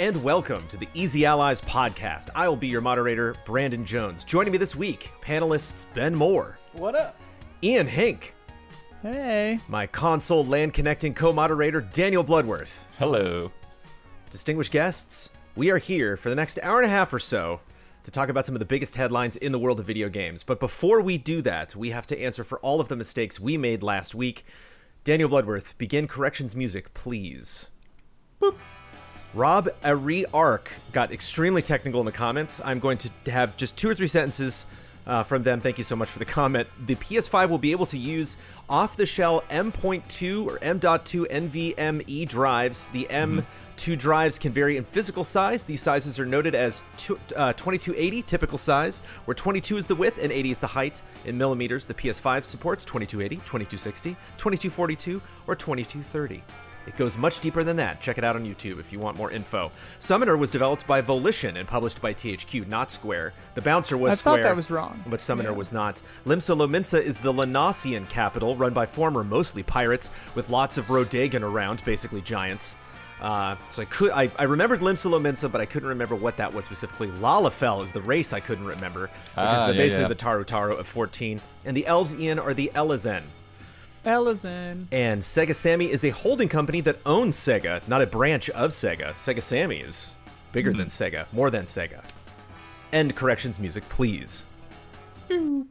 Hello and welcome to the Easy Allies podcast. I will be your moderator, Brandon Jones. Joining me this week, panelists Ben Moore, What up? Ian Hinck, Hey. my console land connecting co moderator, Daniel Bloodworth. Hello. Distinguished guests, we are here for the next hour and a half or so to talk about some of the biggest headlines in the world of video games. But before we do that, we have to answer for all of the mistakes we made last week. Daniel Bloodworth, begin corrections music, please. Rob Ari Ark got extremely technical in the comments. I'm going to have just two or three sentences uh, from them. Thank you so much for the comment. The PS5 will be able to use off the shell M.2 or M.2 NVMe drives. The M2 drives can vary in physical size. These sizes are noted as two, uh, 2280, typical size, where 22 is the width and 80 is the height. In millimeters, the PS5 supports 2280, 2260, 2242, or 2230. It goes much deeper than that. Check it out on YouTube if you want more info. Summoner was developed by Volition and published by THQ, not Square. The Bouncer was I thought Square. that was wrong. But Summoner Yeah. was not. Limsa Lominsa is the La Noscean capital, run by former mostly pirates, with lots of Roegadyn around, basically giants. Uh, so I could I, I remembered Limsa Lominsa, but I couldn't remember what that was specifically. Lalafell is the race I couldn't remember, which is Ah, the, yeah, basically yeah. the Tarutaru of 14. And the elves, Ian, are the Elezen. Ellison. And Sega Sammy is a holding company that owns Sega, not a branch of Sega. Sega Sammy is bigger than hmm. Sega, more than Sega. End corrections music, please.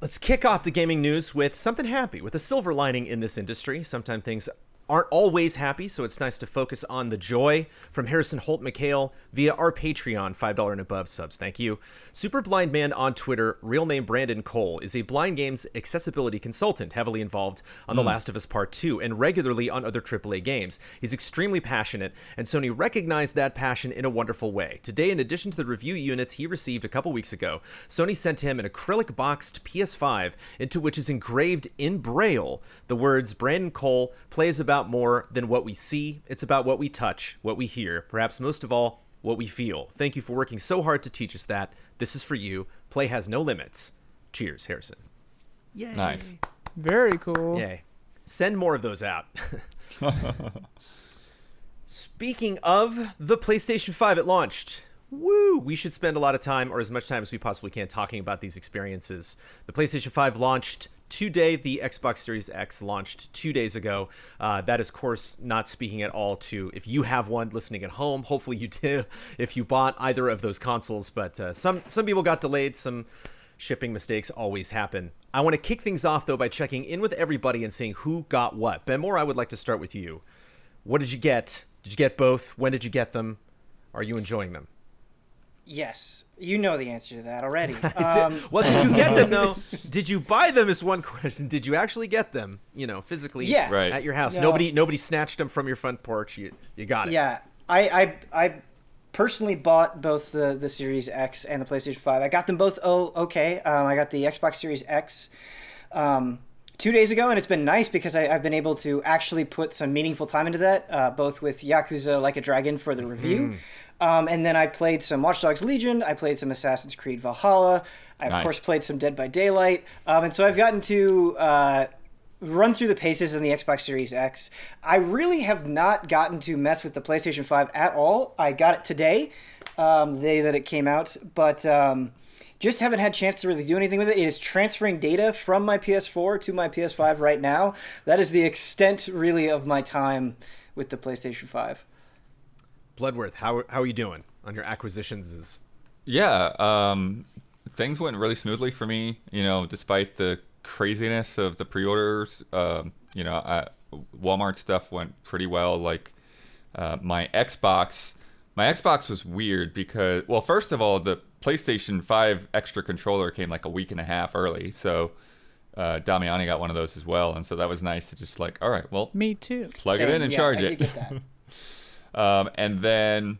Let's kick off the gaming news with something happy, with a silver lining in this industry. Sometimes things aren't always happy, so it's nice to focus on the joy from Harrison Holt McHale via our Patreon, $5 and above subs. Thank you. Super Blind Man on Twitter, real name Brandon Cole, is a blind games accessibility consultant heavily involved on The hmm. Last of Us Part 2 and regularly on other AAA games. He's extremely passionate, and Sony recognized that passion in a wonderful way. Today, in addition to the review units he received a couple weeks ago, Sony sent him an acrylic boxed PS5 into which is engraved in Braille the words Brandon Cole plays about more than what we see. It's about what we touch, what we hear, perhaps most of all, what we feel. Thank you for working so hard to teach us that. This is for you. Play has no limits. Cheers, Harrison. Yay. Nice. Very cool. Yay. Send more of those out. Speaking of the PlayStation 5, it launched. Woo! We should spend a lot of time, or as much time as we possibly can, talking about these experiences. The PlayStation 5 launched today. The Xbox Series X launched two days ago. Uh, that is, of course, not speaking at all to if you have one listening at home. Hopefully, you do if you bought either of those consoles. But uh, some some people got delayed. Some shipping mistakes always happen. I want to kick things off though by checking in with everybody and seeing who got what. Ben Moore, I would like to start with you. What did you get? Did you get both? When did you get them? Are you enjoying them? Yes, you know the answer to that already. Um, well, did you get them though? Did you buy them? Is one question. Did you actually get them? You know, physically Yeah. Right. at your house. No. Nobody, nobody snatched them from your front porch. You, you got it. yeah, I, I, I personally bought both the the Series X and the PlayStation Five. I got them both. Oh, okay. Um, I got the Xbox Series X. Um, Two days ago, and it's been nice because I, I've been able to actually put some meaningful time into that, uh, both with Yakuza Like a Dragon for the review, um, and then I played some Watch Dogs Legion, I played some Assassin's Creed Valhalla, I of course played some Dead by Daylight, um, and so I've gotten to uh, run through the paces in the Xbox Series X. I really have not gotten to mess with the PlayStation 5 at all. I got it today, um, the day that it came out, but um, just haven't had a chance to really do anything with it. It is transferring data from my PS4 to my PS5 right now. That is the extent, really, of my time with the PlayStation 5. Bloodworth, how how are you doing on your acquisitions? Is Yeah, um, things went really smoothly for me. You know, despite the craziness of the pre-orders, um, you know, I, Walmart stuff went pretty well. Like uh, my Xbox, my Xbox was weird because, well, first of all, the PlayStation 5 extra controller came like a week and a half early, so. Uh, Damiani got one of those as well, and so that was nice to just like, all right, well, Me too. plug it in and Yeah, charge I it. did get that. Um, and then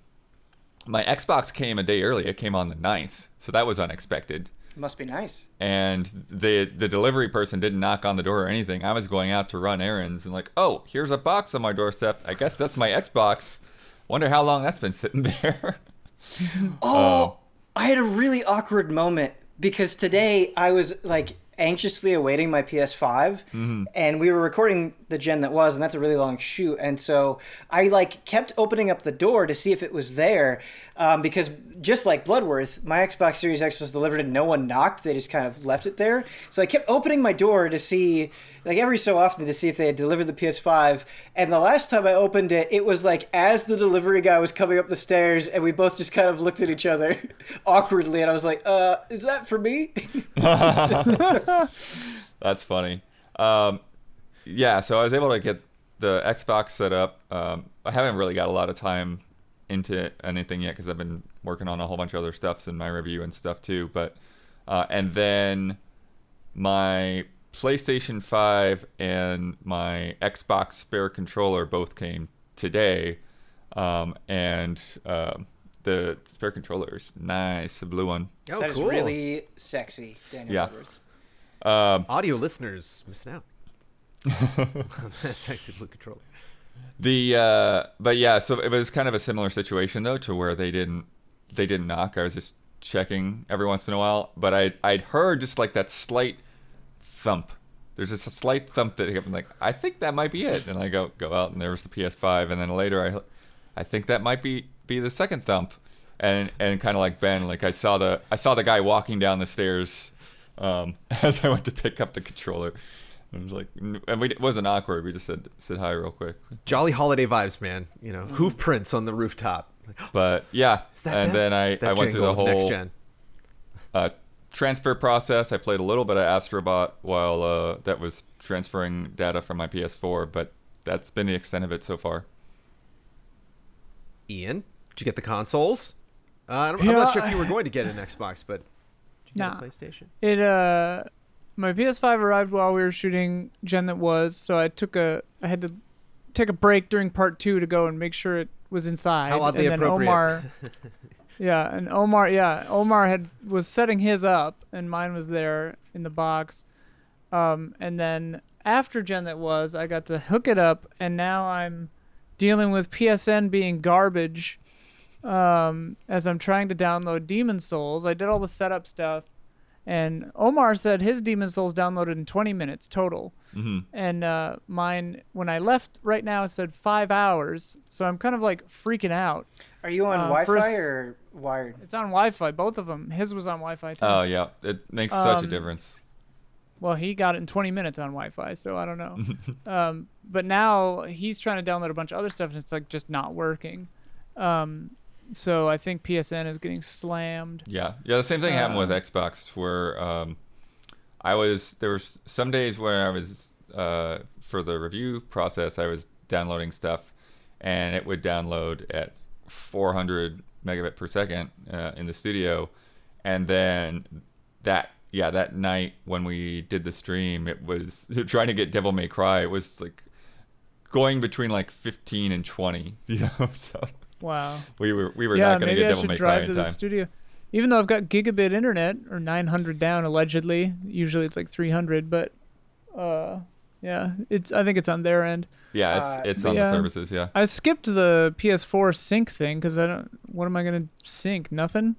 my Xbox came a day early. It came on the 9th. So that was unexpected. Must be nice. And the the delivery person didn't knock on the door or anything. I was going out to run errands and like, oh, here's a box on my doorstep. I guess that's my Xbox. Wonder how long that's been sitting there. Oh, I had a really awkward moment because today I was like anxiously awaiting my PS5, and we were recording the gen that was, and that's a really long shoot. And so I like kept opening up the door to see if it was there, um, because just like Bloodworth, my Xbox Series X was delivered and no one knocked; they just kind of left it there. So I kept opening my door to see, like every so often, to see if they had delivered the PS5. And the last time I opened it, it was like as the delivery guy was coming up the stairs, and we both just kind of looked at each other awkwardly, and I was like, "Uh, is that for me?" That's funny. Um, yeah, so I was able to get the Xbox set up. Um, I haven't really got a lot of time into anything yet because I've been working on a whole bunch of other stuffs in my review and stuff too. But uh, and then my PlayStation 5 and my Xbox spare controller both came today, um, and um the spare controller is nice, the blue one. Oh, That is cool. really sexy, Daniel Yeah. Bloodworth. Um, Audio listeners missing out. That's actually blue controller. The uh, but yeah, so it was kind of a similar situation though, to where they didn't they didn't knock. I was just checking every once in a while, but I I'd heard just like that slight thump. There's just a slight thump that I'm like, I think that might be it, and I go go out and there was the PS5, and then later I I think that might be be the second thump, and and kind of like Ben, like I saw the I saw the guy walking down the stairs um, as I went to pick up the controller. I was like, and we, it wasn't awkward. We just said said hi real quick. Jolly holiday vibes, man. You know, hoof prints on the rooftop. But yeah, Is that and that? then I, That I went through the whole next gen. uh, transfer process. I played a little bit of Astrobot while uh, that was transferring data from my PS4, but that's been the extent of it so far. Ian, did you get the consoles? Uh, I'm, I'm Yeah, not sure if you were going to get an Xbox, but did you get Nah. a PlayStation? It uh, my PS5 arrived while we were shooting Gen that was, so I took a I had to take a break during part two to go and make sure it was inside. How oddly and then appropriate. Omar, yeah, and Omar, yeah, Omar had was setting his up, and mine was there in the box. Um, and then after Gen that was, I got to hook it up, and now I'm dealing with PSN being garbage. Um, as I'm trying to download Demon Souls, I did all the setup stuff, and Omar said his Demon Souls downloaded in 20 minutes total, hmm and uh, mine when I left right now said five hours. So I'm kind of like freaking out. Are you on Um, Wi-Fi for or wired? It's on Wi-Fi, both of them. His was on Wi-Fi too. Oh yeah, it makes such a Um, difference. Well, he got it in 20 minutes on Wi-Fi, so I don't know. um, but now he's trying to download a bunch of other stuff, and it's like just not working. Um, so I think PSN is getting slammed. Yeah, yeah. The same thing happened with uh, Xbox, where um, I was there were some days where I was uh, for the review process, I was downloading stuff, and it would download at 400 megabit per second uh, in the studio, and then that yeah that night when we did the stream, it was trying to get Devil May Cry. It was like going between like 15 and 20, you know. So Wow. we were we were yeah, not going to maybe get I Devil should May Cry drive in to time. the studio. Even though I've got gigabit internet or 900 down allegedly, usually it's like 300, but uh, yeah, it's I think it's on their end. Yeah, Uh, it's it's on yeah. the services. Yeah. I skipped the PS4 sync thing because I don't. What am I gonna sync? Nothing.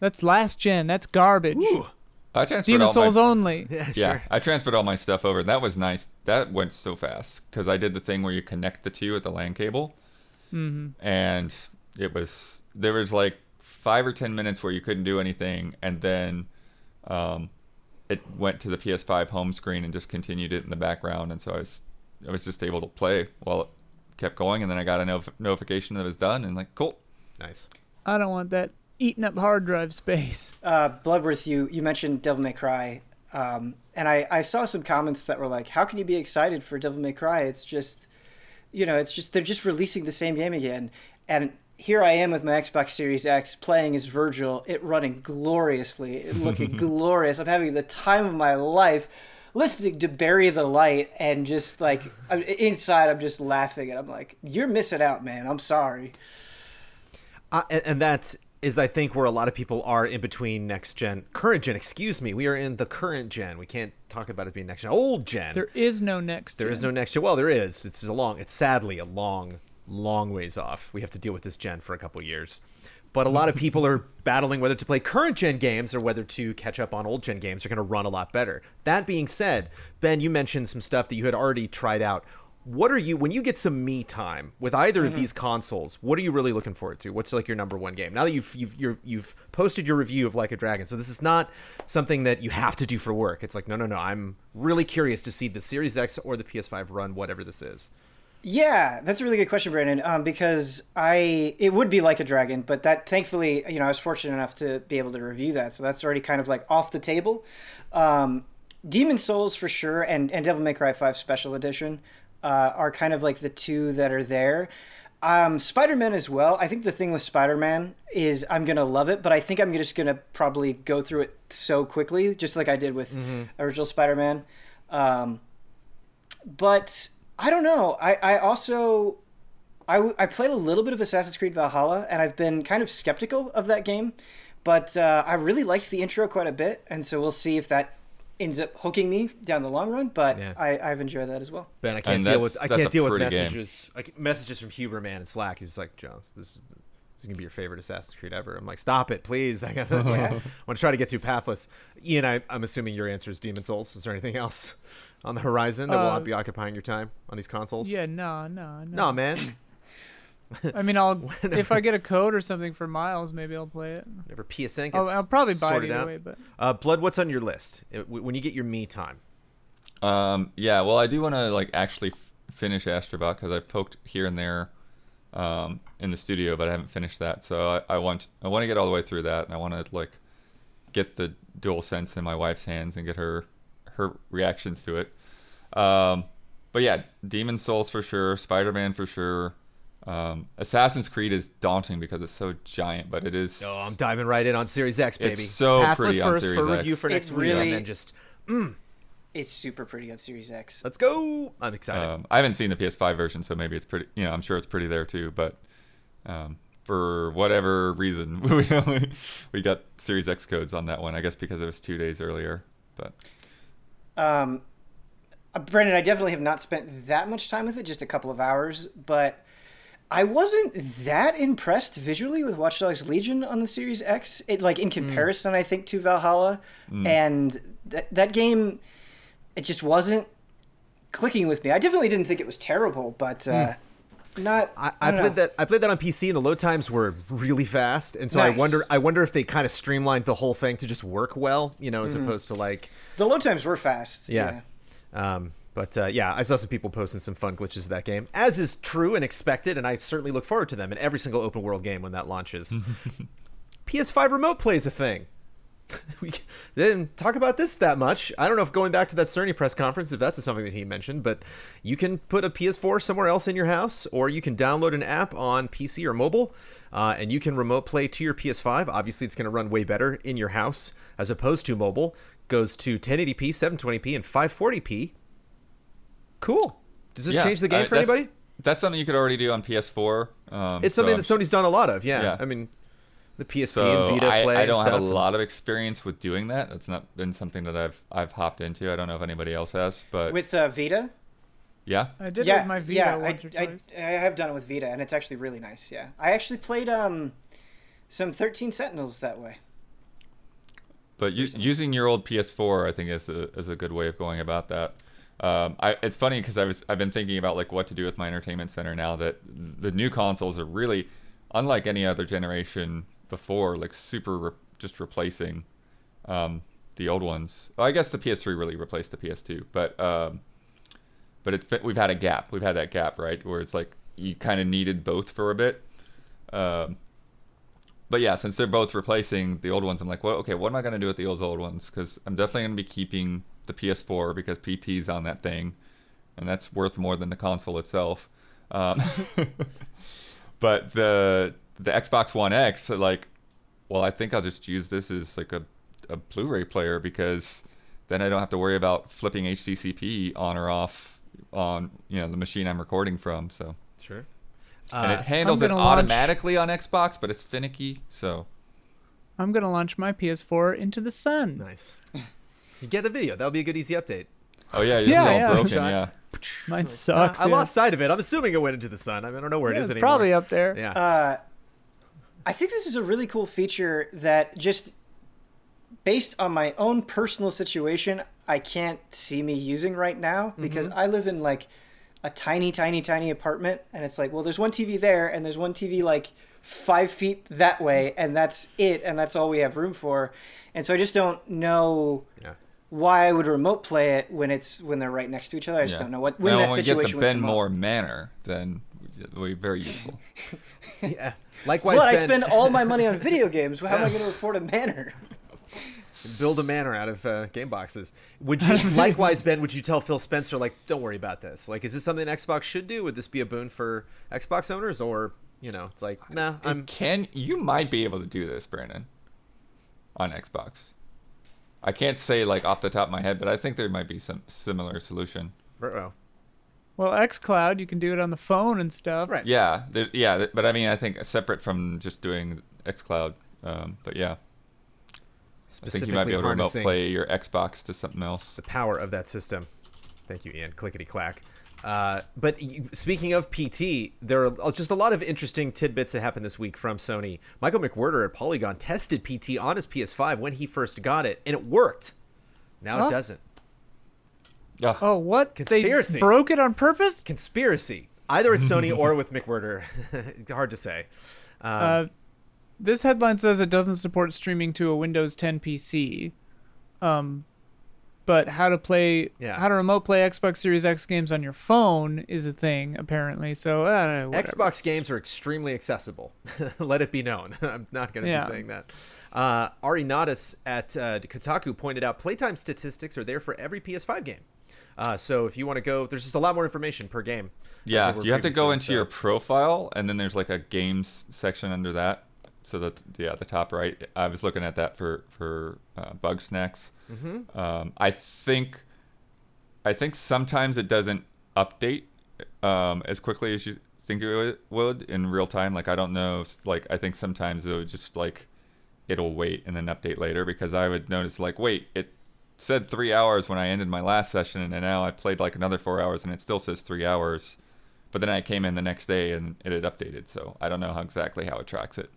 That's last gen. That's garbage. Ooh. I transferred Demon all Souls my, only. Yeah, Yeah, sure. I transferred all my stuff over. That was nice. That went so fast because I did the thing where you connect the two with the LAN cable, hmm and it was there was like five or ten minutes where you couldn't do anything, and then um, it went to the PS5 home screen and just continued it in the background, and so I was I was just able to play while it kept going, and then I got a notif- notification that it was done, and like cool. Nice. I don't want that eating up hard drive space. Uh, Bloodworth, you you mentioned Devil May Cry, um, and I I saw some comments that were like, "How can you be excited for Devil May Cry? It's just, you know, it's just they're just releasing the same game again." And here I am with my Xbox Series X playing as Virgil, it running gloriously, looking glorious. I'm having the time of my life. Listening to Bury the Light and just like I'm- inside, I'm just laughing and I'm like, "You're missing out, man. I'm sorry." Uh, and, and that is, I think, where a lot of people are in between next gen, current gen. Excuse me, we are in the current gen. We can't talk about it being next gen. Old gen. There is no next. There is no next gen. Well, there is. It's a long. It's sadly a long, long ways off. We have to deal with this gen for a couple years. but a lot of people are battling whether to play current gen games or whether to catch up on old gen games. They're going to run a lot better. That being said, Ben, you mentioned some stuff that you had already tried out. What are you when you get some me time with either Mm-hmm. of these consoles? What are you really looking forward to? What's like your number one game? Now that you've you've you're, you've posted your review of Like a Dragon, so this is not something that you have to do for work. It's like no, no, no. I'm really curious to see the Series X or the PS5 run whatever this is. Yeah, that's a really good question, Brandon. Um, because I it would be like a dragon, but that thankfully, you know, I was fortunate enough to be able to review that, so that's already kind of like off the table. Um, Demon Souls for sure, and and Devil May Cry Five Special Edition uh, are kind of like the two that are there. Um, Spider Man as well. I think the thing with Spider Man is I'm gonna love it, but I think I'm just gonna probably go through it so quickly, just like I did with original Spider Man. Um, but I don't know. I, I also I played a little bit of Assassin's Creed Valhalla, and I've been kind of skeptical of that game, but uh, I really liked the intro quite a bit, and so we'll see if that ends up hooking me down the long run. But Yeah. I, I've enjoyed that as well. Ben, I can't deal with I can't deal with pretty game. messages. Like messages from Huber man in Slack. He's like, Jones, this is this is gonna be your favorite Assassin's Creed ever. I'm like, stop it, please. I gotta like, want to try to get through Pathless. Ian, I, I'm assuming your answer is Demon Souls. Is there anything else on the horizon that will Uh, not be occupying your time on these consoles? Yeah, no, no, no. No, man. I mean, I'll if I get a code or something for Miles, maybe I'll play it. Whenever PSN gets I'll, I'll probably buy it sorted either out. way, but Uh, Blood, what's on your list Uh, w- when you get your me time? Um, yeah, well, I do want to like actually f- finish Astrobot because I poked here and there um, in the studio, but I haven't finished that. So I, I want I want to get all the way through that, and I want to like get the dual sense in my wife's hands and get her her reactions to it. Um, but yeah, Demon Souls for sure, Spider Man for sure. Um, Assassin's Creed is daunting because it's so giant, but it is. Oh, I'm diving right in on Series X, baby. It's so Pathless pretty on first for X. review for It next week, and then just It's super pretty on Series X. let's go. I'm excited. Um, I haven't seen the PS5 version, so maybe it's pretty. You know, I'm sure it's pretty there too. But um, for whatever reason, we only we got Series X codes on that one. I guess because it was two days earlier. But Um, uh, Brendan, I definitely have not spent that much time with it, just a couple of hours, but I wasn't that impressed visually with Watch Dogs Legion on the Series X. It like in comparison, I think to Valhalla, and that that game, it just wasn't clicking with me. I definitely didn't think it was terrible, but uh, not. I, I don't played know. that. I played that on PC, and the load times were really fast. And so I wonder. I wonder if they kind of streamlined the whole thing to just work well, you know, as Mm-hmm. opposed to like, The load times were fast. yeah. Um, but uh, yeah, I saw some people posting some fun glitches of that game, as is true and expected, and I certainly look forward to them in every single open world game when that launches. PS5 remote play is a thing. we didn't talk about this that much. I don't know if going back to that Cerny press conference, if that's something that he mentioned, but you can put a PS4 somewhere else in your house, or you can download an app on PC or mobile, uh, and you can remote play to your PS5. Obviously, it's going to run way better in your house as opposed to mobile. Goes to 1080p, 720p, and 540p. Cool. Does this yeah, change the game I- for that's- anybody? That's something you could already do on PS4. Um, It's something I'm that Sony's done a lot of. Yeah. Yeah. I mean, the PSP So and Vita I, play I don't stuff. have a lot of experience with doing that. That's not been something that I've I've hopped into. I don't know if anybody else has, but With uh, Vita, yeah. I did yeah, with my Vita yeah, once I, or I, twice. I have done it with Vita, and it's actually really nice. Yeah, I actually played um, some Thirteen Sentinels that way. But u- using your old PS4, I think is a is a good way of going about that. Um, I, it's funny because I was I've been thinking about like what to do with my entertainment center now that the new consoles are really unlike any other generation before, like super re- just replacing um, the old ones. Well, I guess the PS3 really replaced the PS2, but um, but it's we've had a gap. We've had that gap, right, where it's like you kind of needed both for a bit. Um, but yeah, since they're both replacing the old ones, I'm like, well, okay, what am I gonna do with the old old ones? Because I'm definitely gonna be keeping the PS4 because PT's on that thing, and that's worth more than the console itself. Um, but the the Xbox One X, like, well, I think I'll just use this as like a a Blu-ray player because then I don't have to worry about flipping HDCP on or off on you know the machine I'm recording from. So Sure. and Uh, it handles it gonna launch- automatically on Xbox, but it's finicky. So I'm gonna launch my PS4 into the sun. nice. You get the video. That'll be a good, easy update. oh yeah, it's Yeah, yeah. broken. Yeah. Mine sucks. I yeah. lost sight of it. I'm assuming it went into the sun. I, mean, I don't know where Yeah, it is it's anymore. probably up there. Yeah. Uh, I think this is a really cool feature that just based on my own personal situation, I can't see me using right now because I live in like a tiny, tiny, tiny apartment, and it's like, well, there's one TV there, and there's one TV like five feet that way, and that's it, and that's all we have room for, and so I just don't know Yeah. Why I would remote play it when it's when they're right next to each other. I just Yeah. don't know what when now, that when we get situation the Ben come up. Moore manor, then we very useful. Yeah. Likewise, But I spend all my money on video games. How am I going to afford a manor? build a manor out of uh, game boxes. Would you likewise, Ben? Would you tell Phil Spencer like, don't worry about this? Like, is this something Xbox should do? Would this be a boon for Xbox owners, or you know, it's like, nah, I'm Can you might be able to do this, Brandon, on Xbox? I can't say like off the top of my head, but I think there might be some similar solution. oh, Well, XCloud, you can do it on the phone and stuff. right. Yeah, there, yeah, but I mean, I think separate from just doing XCloud. Um, but yeah, I think you might be able to remote play your Xbox to something else. the power of that system. Thank you, Ian. Clickety clack. Uh, but speaking of PT, there are just a lot of interesting tidbits that happened this week from Sony. Michael McWhertor at Polygon tested PT on his PS5 when he first got it, and it worked. Now Huh? it doesn't. Yeah. Oh, what? Conspiracy. They broke it on purpose? Conspiracy. Either at Sony or with McWhertor. Hard to say. Um, Uh, this headline says it doesn't support streaming to a Windows 10 PC. Um, but how to play, Yeah. how to remote play Xbox Series X games on your phone is a thing apparently. So uh. Xbox games are extremely accessible. Let it be known. I'm not going to Yeah. be saying that. Uh, Ari Notis at uh, Kotaku pointed out playtime statistics are there for every PS5 game. Uh, so if you want to go, there's just a lot more information per game. Yeah, you have to go into so- your profile, and then there's like a games section under that. So that yeah, the top right. I was looking at that for for uh, Bugsnax. Mm-hmm. Um, I think, I think sometimes it doesn't update um, as quickly as you think it would- in real time. Like I don't know. Like I think sometimes it would just like it'll wait and then update later because I would notice like wait it said three hours when I ended my last session and now I played like another four hours and it still says three hours. But then I came in the next day and it had updated, so I don't know how exactly how it tracks it.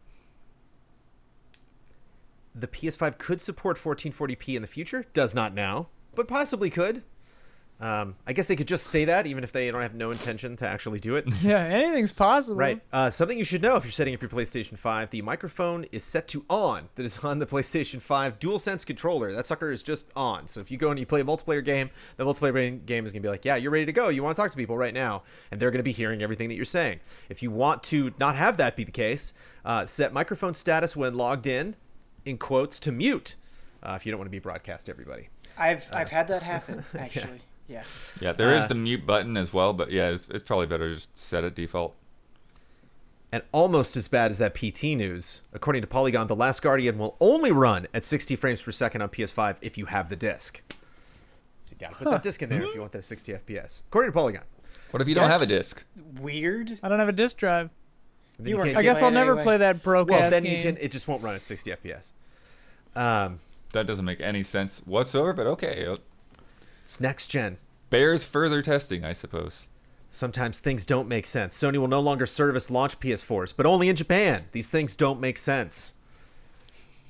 The PS5 could support 1440p in the future. Does not now, but possibly could. Um, I guess they could just say that, even if they don't have no intention to actually do it. Yeah, anything's possible. Right. Uh, something you should know if you're setting up your PlayStation 5, the microphone is set to on. That is on the PlayStation 5 DualSense controller. That sucker is just on. So if you go and you play a multiplayer game, the multiplayer game is going to be like, yeah, you're ready to go. You want to talk to people right now. And they're going to be hearing everything that you're saying. If you want to not have that be the case, uh, set microphone status when logged in, in quotes, to mute. Uh, if you don't want to be broadcast to everybody. I've I've had that happen actually. Yeah. Yeah, there is Uh, the mute button as well, but yeah, it's, it's probably better to just set it default. And almost as bad as that PT news, according to Polygon, The Last Guardian will only run at 60 frames per second on PS5 if you have the disc. So you gotta put that disc in there if you want that 60 FPS. According to Polygon. What if you don't have a disc? Weird. I don't have a disc drive. And then You you I guess I'll never anyway. play that broke well, then game. you can. It just won't run at 60 FPS. Um, That doesn't make any sense whatsoever, but okay. uh, it's next gen. Bears further testing, I suppose. Sometimes things don't make sense. Sony will no longer service launch PS4s, but only in Japan. These things don't make sense.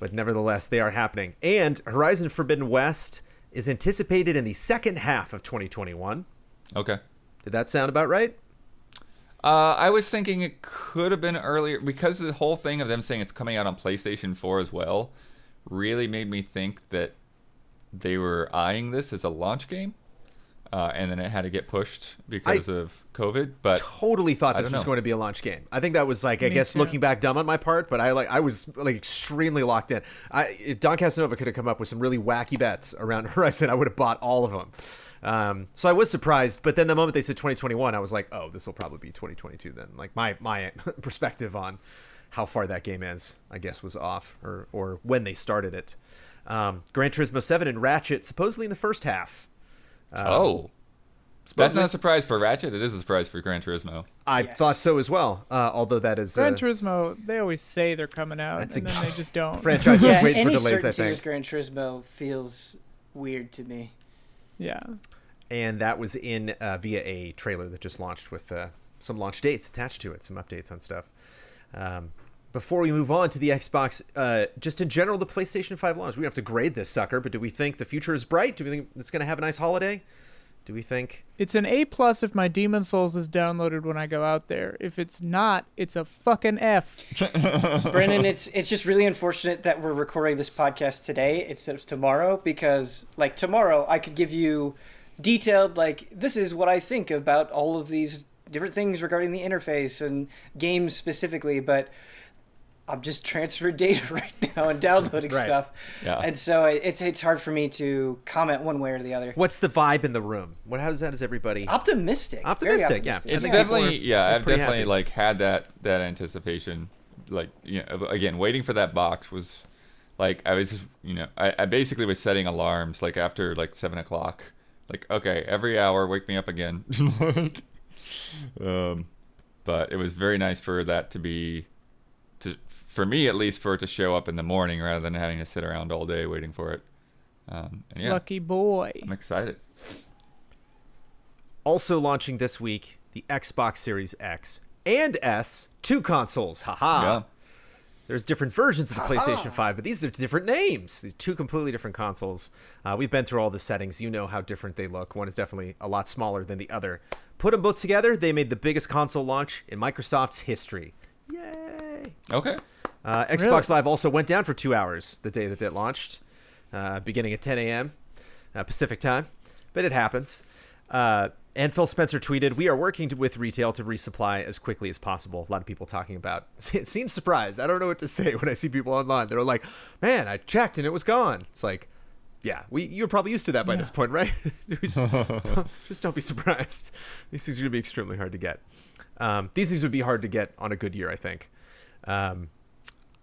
But nevertheless, they are happening. And Horizon Forbidden West is anticipated in the second half of 2021. Okay. Did that sound about right? Uh, I was thinking it could have been earlier because the whole thing of them saying it's coming out on PlayStation 4 as well really made me think that they were eyeing this as a launch game. Uh, and then it had to get pushed because of COVID. But totally thought this was know. going to be a launch game. I think that was like I Me guess too. looking back dumb on my part, but I like I was like extremely locked in. I Don Casanova could have come up with some really wacky bets around Horizon. I would have bought all of them. Um, so I was surprised, but then the moment they said 2021, I was like, oh, this will probably be 2022 then. Like my my perspective on how far that game is, I guess, was off, or or when they started it. Um, Gran Turismo 7 and Ratchet supposedly in the first half. oh, that's not a surprise for Ratchet. It is a surprise for Gran Turismo. I Yes. thought so as well. Uh, although that is Gran uh, Turismo, they always say they're coming out, That's and a- then they just don't. franchise just yeah, waiting for any delays. I certainty think. with Gran Turismo feels weird to me. Yeah. and that was in uh, via a trailer that just launched with uh, some launch dates attached to it, some updates on stuff. Um, before we move on to the Xbox, uh, just in general, the PlayStation 5 launch, we have to grade this sucker, but do we think the future is bright? Do we think it's going to have a nice holiday? Do we think? It's an A plus if my Demon Souls is downloaded when I go out there. If it's not, it's a fucking F. Brennan, it's it's just really unfortunate that we're recording this podcast today instead of tomorrow because like tomorrow I could give you detailed like this is what I think about all of these different things regarding the interface and games specifically, but I'm just transferring data right now and downloading Right. stuff, Yeah. and so it's it's hard for me to comment one way or the other. What's the vibe in the room? What? How does that? Is everybody? Optimistic, very Optimistic, yeah. It's definitely are- yeah. I've definitely happy. like had that that anticipation. Like you know, again, waiting for that box was like I was just, you know I, I basically was setting alarms like after like seven o'clock. Like okay, every hour, wake me up again. um, but it was very nice for that to be to for me at least for it to show up in the morning rather than having to sit around all day waiting for it. Um, and yeah, Lucky boy. I'm excited. Also launching this week, the Xbox Series X and S, two consoles. Haha. Yeah. There's different versions of the PlayStation 5, but these are different names. These two completely different consoles. Uh, we've been through all the settings. You know how different they look. One is definitely a lot smaller than the other. Put them both together, they made the biggest console launch in Microsoft's history. Yay! Okay. Uh, Xbox Live also went down for two hours the day that it launched, uh, beginning at 10 a.m. Uh, Pacific time, but it happens. Uh, and Phil Spencer tweeted, "We are working to, with retail to resupply as quickly as possible." A lot of people talking about. It seems surprised. I don't know what to say when I see people online. They're like, "Man, I checked and it was gone." It's like, yeah, we you're probably used to that by this point, right? just, don't, just don't be surprised. These things are gonna be extremely hard to get. Um, these things would be hard to get on a good year, I think. Um,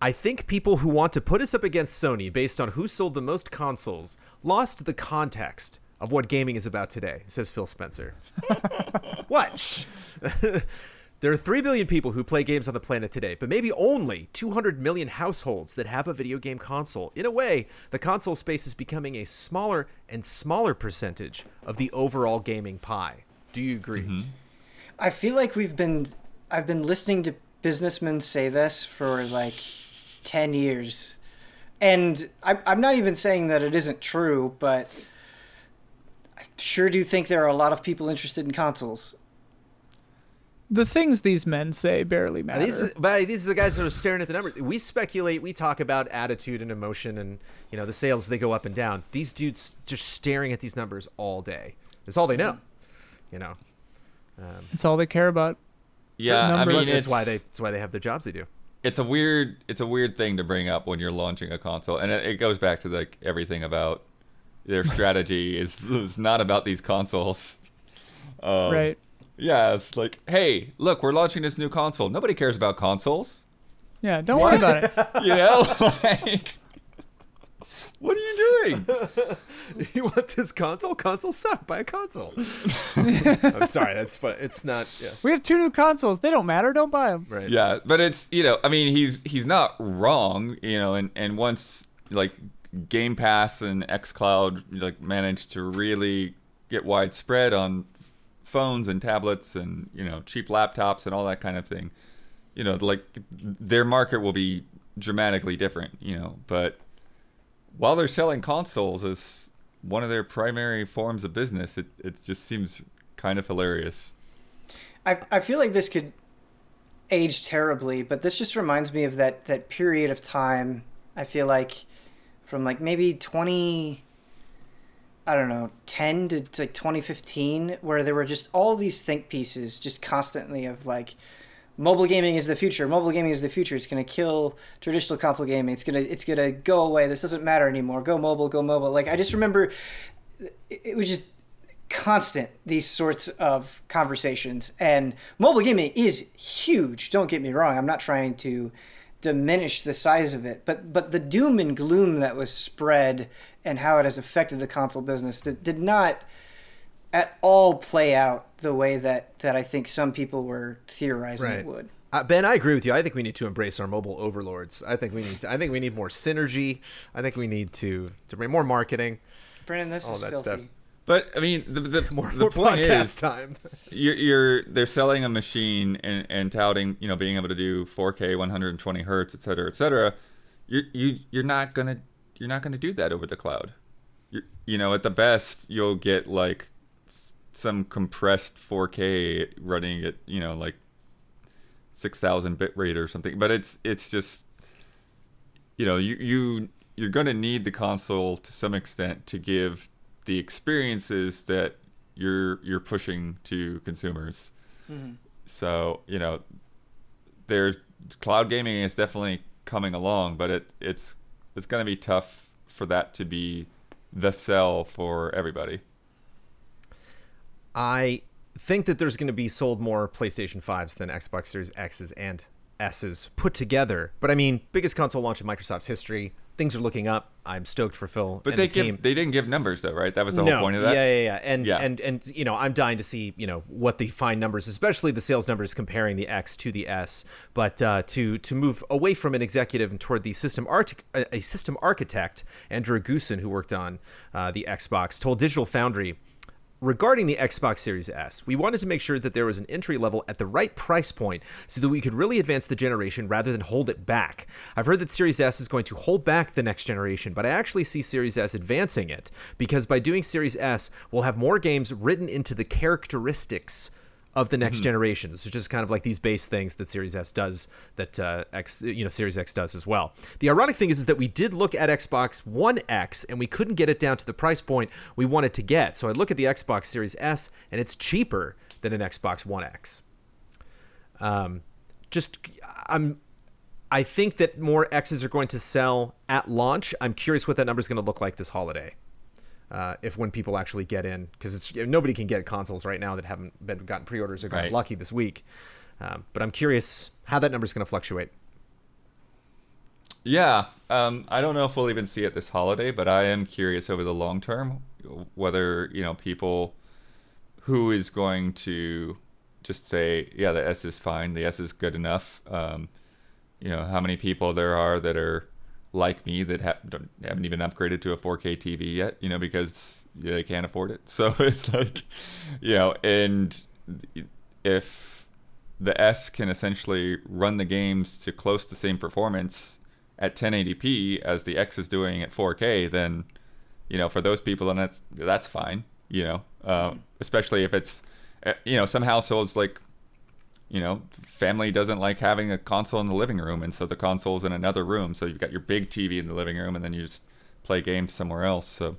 I think people who want to put us up against Sony based on who sold the most consoles lost the context of what gaming is about today, says Phil Spencer. what? there are 3 billion people who play games on the planet today, but maybe only 200 million households that have a video game console. In a way, the console space is becoming a smaller and smaller percentage of the overall gaming pie. Do you agree? Mm-hmm. I feel like we've been I've been listening to businessmen say this for like 10 years. And I, I'm not even saying that it isn't true, but I sure do think there are a lot of people interested in consoles. The things these men say barely matter. These, but these are the guys that are staring at the numbers. We speculate, we talk about attitude and emotion, and you know the sales they go up and down. These dudes just staring at these numbers all day. That's all they know. You know, um, It's all they care about. Yeah, I numbers. mean, that's it's why they. That's why they have the jobs they do. It's a weird it's a weird thing to bring up when you're launching a console and it, it goes back to like everything about their strategy is, is not about these consoles um, right. yeah it's like hey look we're launching this new console nobody cares about consoles Yeah, don't worry about it. you know like what are you doing you want this console? Console suck. Buy a console. I'm sorry. That's fun. It's not. Yeah. We have two new consoles. They don't matter. Don't buy them. Right. yeah but it's you know i mean he's he's not wrong you know and and once like game pass and xcloud like managed to really get widespread on phones and tablets and you know cheap laptops and all that kind of thing you know like their market will be dramatically different you know but while they're selling consoles as one of their primary forms of business it, it just seems kind of hilarious I, I feel like this could age terribly, but this just reminds me of that, that period of time. I feel like from like maybe 20, I don't know, 10 to, to like 2015, where there were just all these think pieces just constantly of like, mobile gaming is the future. Mobile gaming is the future. It's going to kill traditional console gaming. It's going to, it's going to go away. This doesn't matter anymore. Go mobile, go mobile. Like, I just remember it was just constant these sorts of conversations and mobile gaming is huge don't get me wrong i'm not trying to diminish the size of it but but the doom and gloom that was spread and how it has affected the console business did, did not at all play out the way that that i think some people were theorizing Right. it would Uh, ben, I agree with you. I think we need to embrace our mobile overlords. I think we need. To, I think we need more synergy. I think we need to to bring more marketing. brandon this All is that filthy stuff. But I mean, the the, More, the more point podcast is, time. you're, you're they're selling a machine and, and touting you know being able to do 4K 120 hertz et cetera et cetera you you you're not gonna you're not gonna do that over the cloud you you know at the best you'll get like s- some compressed 4K running at you know like 6000 bit rate or something but it's it's just you know you you you're gonna need the console to some extent to give the experiences that you're you're pushing to consumers. Mm-hmm. So you know, there's cloud gaming is definitely coming along, but it it's it's gonna be tough for that to be the sell for everybody. I think that there's going to be sold more PlayStation 5s than Xbox Series X's and S's put together. But I mean, biggest console launch in Microsoft's history. Things are looking up. I'm stoked for Phil But they the give they didn't give numbers though, right? That was the no, whole point of that. Yeah, yeah, yeah. And Yeah. and and you know, I'm dying to see you know what the fine numbers, especially the sales numbers comparing the X to the S. But uh, to to move away from an executive and toward the system art a a system architect, Andrew Goossen, who worked on uh, the Xbox, told Digital Foundry. Regarding the Xbox Series S, we wanted to make sure that there was an entry level at the right price point so that we could really advance the generation rather than hold it back. I've heard that Series S is going to hold back the next generation, but I actually see Series S advancing it because by doing Series S, we'll have more games written into the characteristics of the next generation. So just kind of like these base things that Series S does that uh, X, you know, Series X does as well. The ironic thing is, is that we did look at Xbox One X and we couldn't get it down to the price point we wanted to get. So I look at the Xbox Series S and it's cheaper than an Xbox One X. Um, just I'm. I think that more X's are going to sell at launch. I'm curious what that number is going to look like this holiday uh, if when people actually get in because it's nobody can get consoles right now that haven't been gotten pre-orders or gotten Right. lucky this week. Um, but I'm curious how that number is going to fluctuate. Yeah, um, I don't know if we'll even see it this holiday, but I am curious over the long term whether you know people who is going to just say, yeah, the S is fine, the S is good enough. Um, you know, how many people there are that are like me that ha- haven't even upgraded to a 4K TV yet, you know, because they can't afford it. So it's like, you know, and if the S can essentially run the games to close to same performance at 1080p as the X is doing at 4K, then you know for those people, then that's that's fine. You know, um, especially if it's uh, you know some households like you know family doesn't like having a console in the living room, and so the console's in another room. So you've got your big TV in the living room, and then you just play games somewhere else. So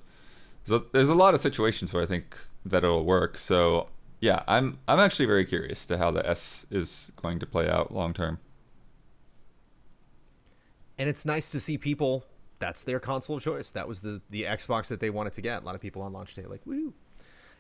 so there's a lot of situations where I think that it'll work. So yeah, I'm I'm actually very curious to how the S is going to play out long term. And it's nice to see people. That's their console choice. That was the the Xbox that they wanted to get. A lot of people on launch day like, woo.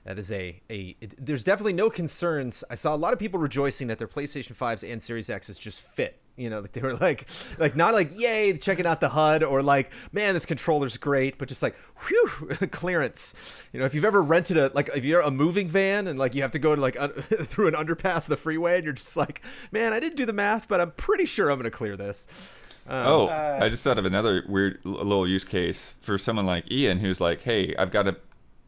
That is a a. It, there's definitely no concerns. I saw a lot of people rejoicing that their PlayStation 5s and Series X's just fit. You know, like they were like, like not like yay checking out the HUD or like man this controller's great, but just like whew clearance. You know, if you've ever rented a like if you're a moving van and like you have to go to like un- through an underpass of the freeway and you're just like man I didn't do the math but I'm pretty sure I'm gonna clear this. Um, oh, uh, I just thought of another weird l- little use case for someone like Ian who's like, "Hey, I've got a,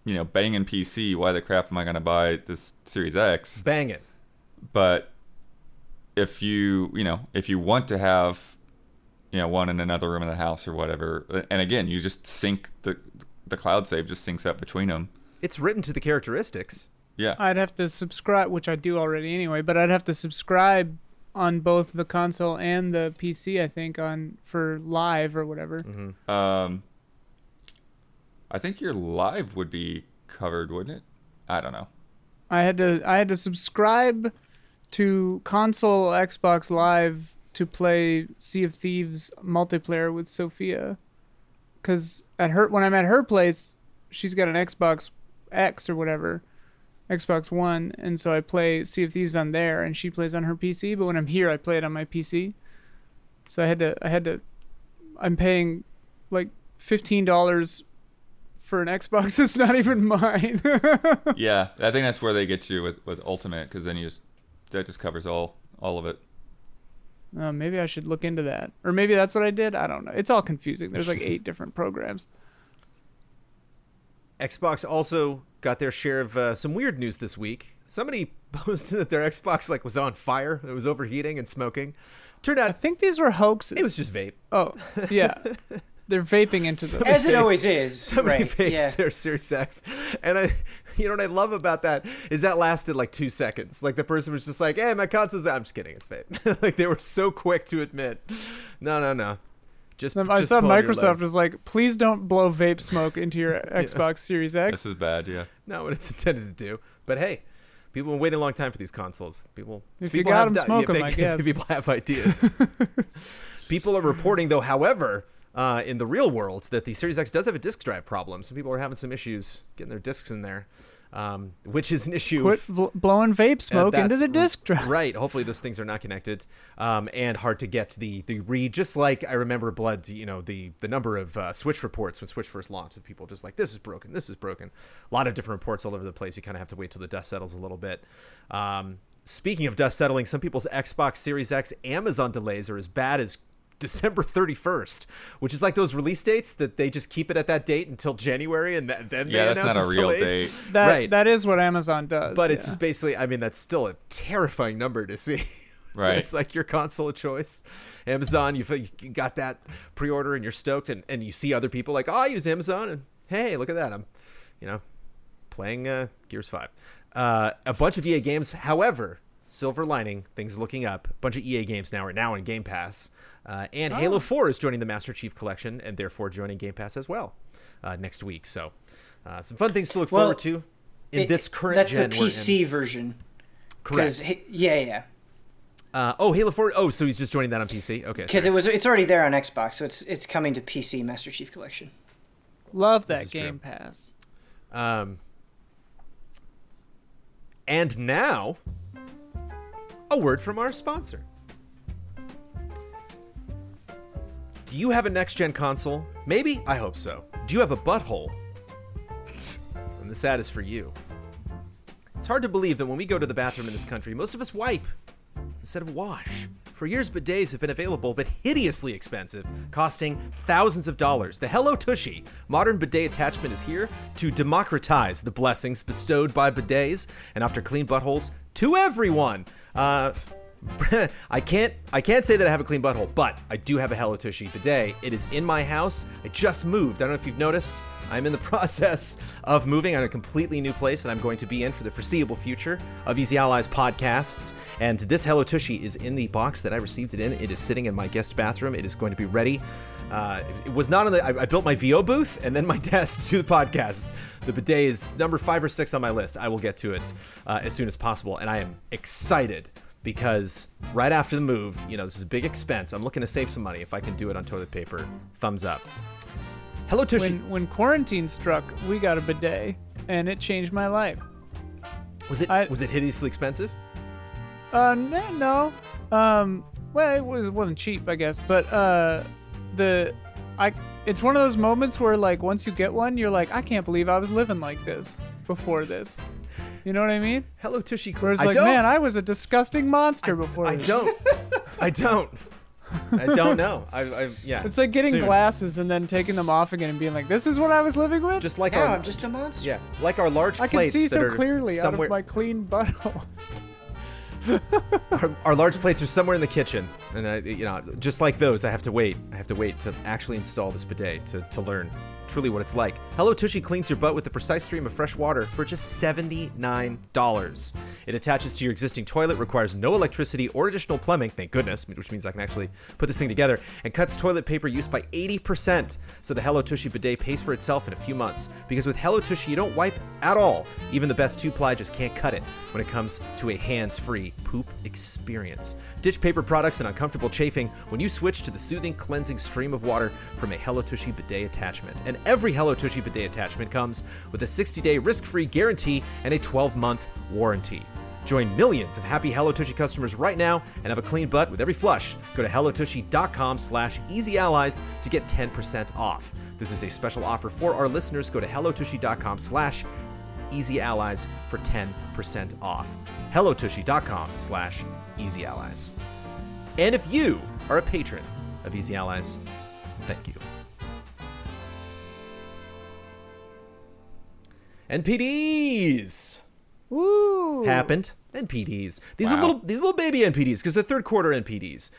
you know, banging PC. Why the crap am I going to buy this Series X?" Bang it. But if you, you know, if you want to have, you know, one in another room in the house or whatever, and again, you just sync the the cloud save just syncs up between them. It's written to the characteristics. Yeah. I'd have to subscribe, which I do already anyway, but I'd have to subscribe on both the console and the PC. I think on for live or whatever. Um, I think your live would be covered, wouldn't it? I don't know. I had to I had to subscribe to console Xbox Live to play Sea of Thieves multiplayer with Sophia. Cause at her when I'm at her place, she's got an Xbox X or whatever, Xbox One, and so I play Sea of Thieves on there, and she plays on her PC. But when I'm here, I play it on my PC. So I had to I had to I'm paying like fifteen dollars for an Xbox that's not even mine. yeah, I think that's where they get you with with Ultimate because then you just that just covers all all of it. Uh, maybe I should look into that. Or maybe that's what I did. I don't know. It's all confusing. There's like eight different programs. Xbox also got their share of uh, some weird news this week. Somebody posted that their Xbox like was on fire. It was overheating and smoking. Turned out I think these were hoaxes. it was just vape. Oh, yeah. They're vaping into them. As it always is. Somebody right. vaped yeah. their Series X, and I, you know what I love about that is that lasted like two seconds. Like the person was just like, "Hey, my console's." I'm just kidding, it's vape. like they were so quick to admit, no, no, no. Just, I just saw Microsoft was like, please don't blow vape smoke into your Xbox Series X. This is bad. Yeah. not what it's intended to do. But hey, people have been waiting a long time for these consoles. People, If you people got have 'em, di- smoke if 'em, they- I guess. People have ideas. people are reporting, though, however, uh, in the real world, that the Series X does have a disk drive problem. Some people are having some issues getting their disks in there, um, which is an issue. Quit bl- blowing vape smoke into the disk drive. Right. Hopefully those things are not connected, um, and hard to get the the read. Just like I remember Blood, you know, the the number of uh, Switch reports when Switch first launched, of people just like this is broken, this is broken. A lot of different reports all over the place. You kind of have to wait till the dust settles a little bit. Um, speaking of dust settling, some people's Xbox Series X Amazon delays are as bad as. December 31st, which is like those release dates that they just keep it at that date until January and th- then Yeah, they that's announce not a it's real delayed. date. That right. that is what Amazon does. But it's just basically, I mean, that's still a terrifying number to see. Right. it's like your console of choice. Amazon, you, you got that pre order and you're stoked, and, and you see other people like, oh, I use Amazon, and hey, look at that. I'm, you know, playing uh, Gears 5. Uh, a bunch of EA games, however, silver lining, things looking up. A bunch of EA games now are now in Game Pass. Uh, and Oh. Halo 4 is joining the Master Chief Collection and therefore joining Game Pass as well uh, next week. So, uh, some fun things to look Well, forward to in It- this current That's gen the we're in. PC version. 'Cause Correct. yeah, yeah. Uh, oh, Halo 4. Oh, so he's just joining that on PC. Okay. Because it was it's already there on Xbox, so it's it's coming to PC Master Chief Collection. love that that is true. Game Pass. Um, and now, a word from our sponsor. Do you have a next gen console? Maybe? I hope so. Do you have a butthole? And the sad is for you. It's hard to believe that when we go to the bathroom in this country, most of us wipe instead of wash. For years, bidets have been available, but hideously expensive, costing thousands of dollars. The Hello Tushy modern bidet attachment is here to democratize the blessings bestowed by bidets and after clean buttholes to everyone. Uh, I can't I can't say that I have a clean butthole, but I do have a Hello Tushy bidet. It is in my house. I just moved. I don't know if you've noticed. I'm in the process of moving on a completely new place that I'm going to be in for the foreseeable future of Easy Allies podcasts. And this Hello Tushy is in the box that I received it in. It is sitting in my guest bathroom. It is going to be ready. Uh, it was not on the. I, I built my VO booth and then my desk to the podcast. The bidet is number five or six on my list. I will get to it uh, as soon as possible, and I am excited because right after the move, you know, this is a big expense. I'm looking to save some money. If I can do it on toilet paper, thumbs up. Hello Tushy. When when quarantine struck, we got a bidet, and it changed my life. was it I- was it hideously expensive? Uh, no, no. Um, well, it was wasn't cheap, I guess, but uh, the I it's one of those moments where like once you get one, you're like, I can't believe I was living like this before this. You know what I mean? Hello Tushy. Cl- Whereas I like, don't. man, I was a disgusting monster before I this. don't. I don't. I don't know. I, I yeah. It's like getting soon. glasses and then taking them off again and being like, this is what I was living with. Just like Yeah, our I'm just a monster. yeah, like our large I can see that so are clearly out of my clean butthole. our, our large plates are somewhere in the kitchen, and I, you know, just like those, I have to wait. I have to wait to actually install this bidet to, to learn truly what it's like. Hello Tushy cleans your butt with a precise stream of fresh water for just $79. It attaches to your existing toilet, requires no electricity or additional plumbing, thank goodness, which means I can actually put this thing together, and cuts toilet paper use by 80%. So the Hello Tushy bidet pays for itself in a few months. Because with Hello Tushy, you don't wipe at all. Even the best two ply just can't cut it when it comes to a hands free poop experience. Ditch paper products and uncomfortable chafing when you switch to the soothing, cleansing stream of water from a Hello Tushy bidet attachment. And every Hello Tushy bidet attachment comes with a 60 day risk free guarantee and a 12 month warranty. Join millions of happy Hello Tushy customers right now and have a clean butt with every flush. Go to hellotushy.com slash easyallies to get 10% off. This is a special offer for our listeners. Go to hellotushy.com slash easyallies for 10% off. hellotushy.com slash easyallies. And if you are a patron of Easy Allies, thank you. NPDs Woo! happened. NPDs. These are little these little baby NPDs because they're third quarter NPDs.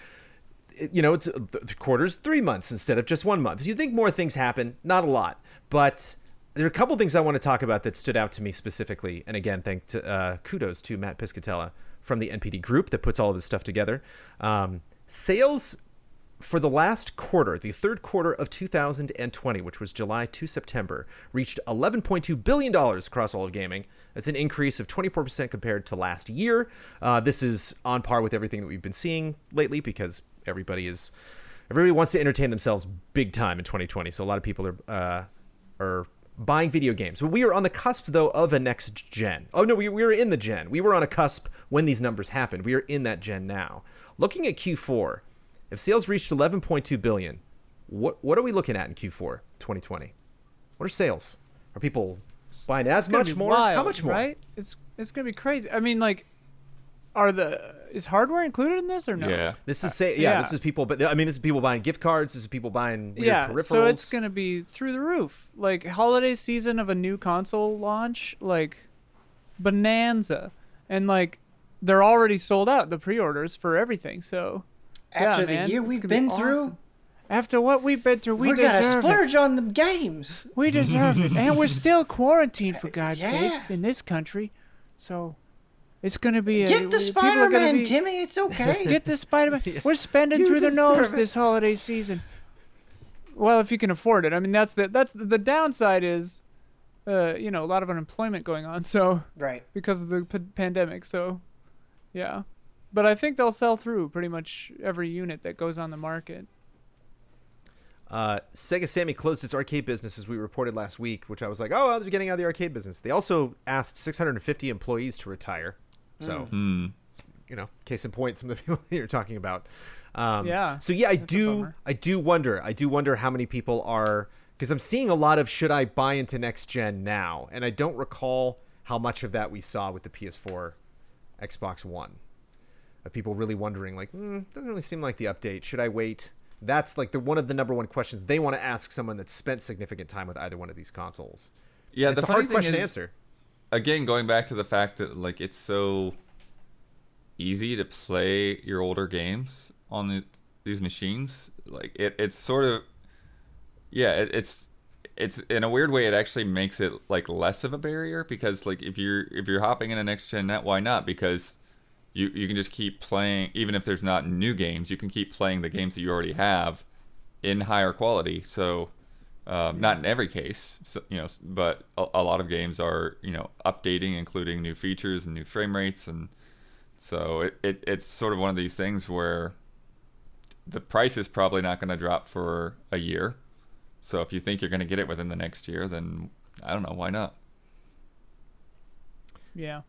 You know, it's the quarters three months instead of just one month. You think more things happen? Not a lot, but there are a couple things I want to talk about that stood out to me specifically. And again, thank to uh, kudos to Matt Piscatella from the NPD group that puts all of this stuff together. Um, sales for the last quarter, the third quarter of 2020, which was July to September, reached $11.2 billion across all of gaming. That's an increase of 24% compared to last year. Uh, this is on par with everything that we've been seeing lately because everybody is everybody wants to entertain themselves big time in 2020. So a lot of people are uh, are buying video games. But we are on the cusp though of a next gen. Oh no, we, we were in the gen. We were on a cusp when these numbers happened. We are in that gen now. Looking at Q4, if sales reached 11.2 billion, what what are we looking at in Q4 2020? What are sales? Are people buying as It's much be more? wild, How much more? Right? It's it's gonna be crazy. I mean, like, are the is hardware included in this or no? Yeah. This is uh, say yeah, yeah. This is people, but I mean, this is people buying gift cards. This is people buying weird yeah. peripherals. So it's gonna be through the roof. Like holiday season of a new console launch, like bonanza, and like they're already sold out the pre-orders for everything. So After yeah, the man, year it's we've gonna be been through, awesome. After what we've been through, we we are gonna deserve it. splurge on the games. We deserve it, and we're still quarantined for God's Yeah. sakes in this country. So it's gonna be a, Get the Spider Man, be- Timmy. It's okay. Get the Spider Man. We're spending You through the nose it. this holiday season. Well, if you can afford it. I mean, that's the that's the, the downside is, uh, you know, a lot of unemployment going on. So right. because of the p- pandemic. So, yeah, but I think they'll sell through pretty much every unit that goes on the market. Uh, Sega Sammy closed its arcade business as we reported last week, which I was like, oh, they're getting out of the arcade business. They also asked 650 employees to retire. So, Hmm. you know, case in point, some of the people you're talking about. Um, Yeah, So yeah, I do. I do wonder, I do wonder how many people are because I'm seeing a lot of should I buy into next gen now, and I don't recall how much of that we saw with the PS4, Xbox One. Of people really wondering, like, mm, doesn't really seem like the update. Should I wait? That's like the one of the number one questions they want to ask someone that's spent significant time with either one of these consoles. Yeah, it's the a hard question to answer. again going back to the fact that like it's so easy to play your older games on the, these machines like it, it's sort of yeah it, it's it's in a weird way it actually makes it like less of a barrier because like if you're if you're hopping in a next gen net why not because you you can just keep playing even if there's not new games you can keep playing the games that you already have in higher quality so um, not in every case, so, you know, but a, a lot of games are, you know, updating, including new features and new frame rates, and so it, it it's sort of one of these things where the price is probably not going to drop for a year. So if you think you're going to get it within the next year, then I don't know why not. Yeah.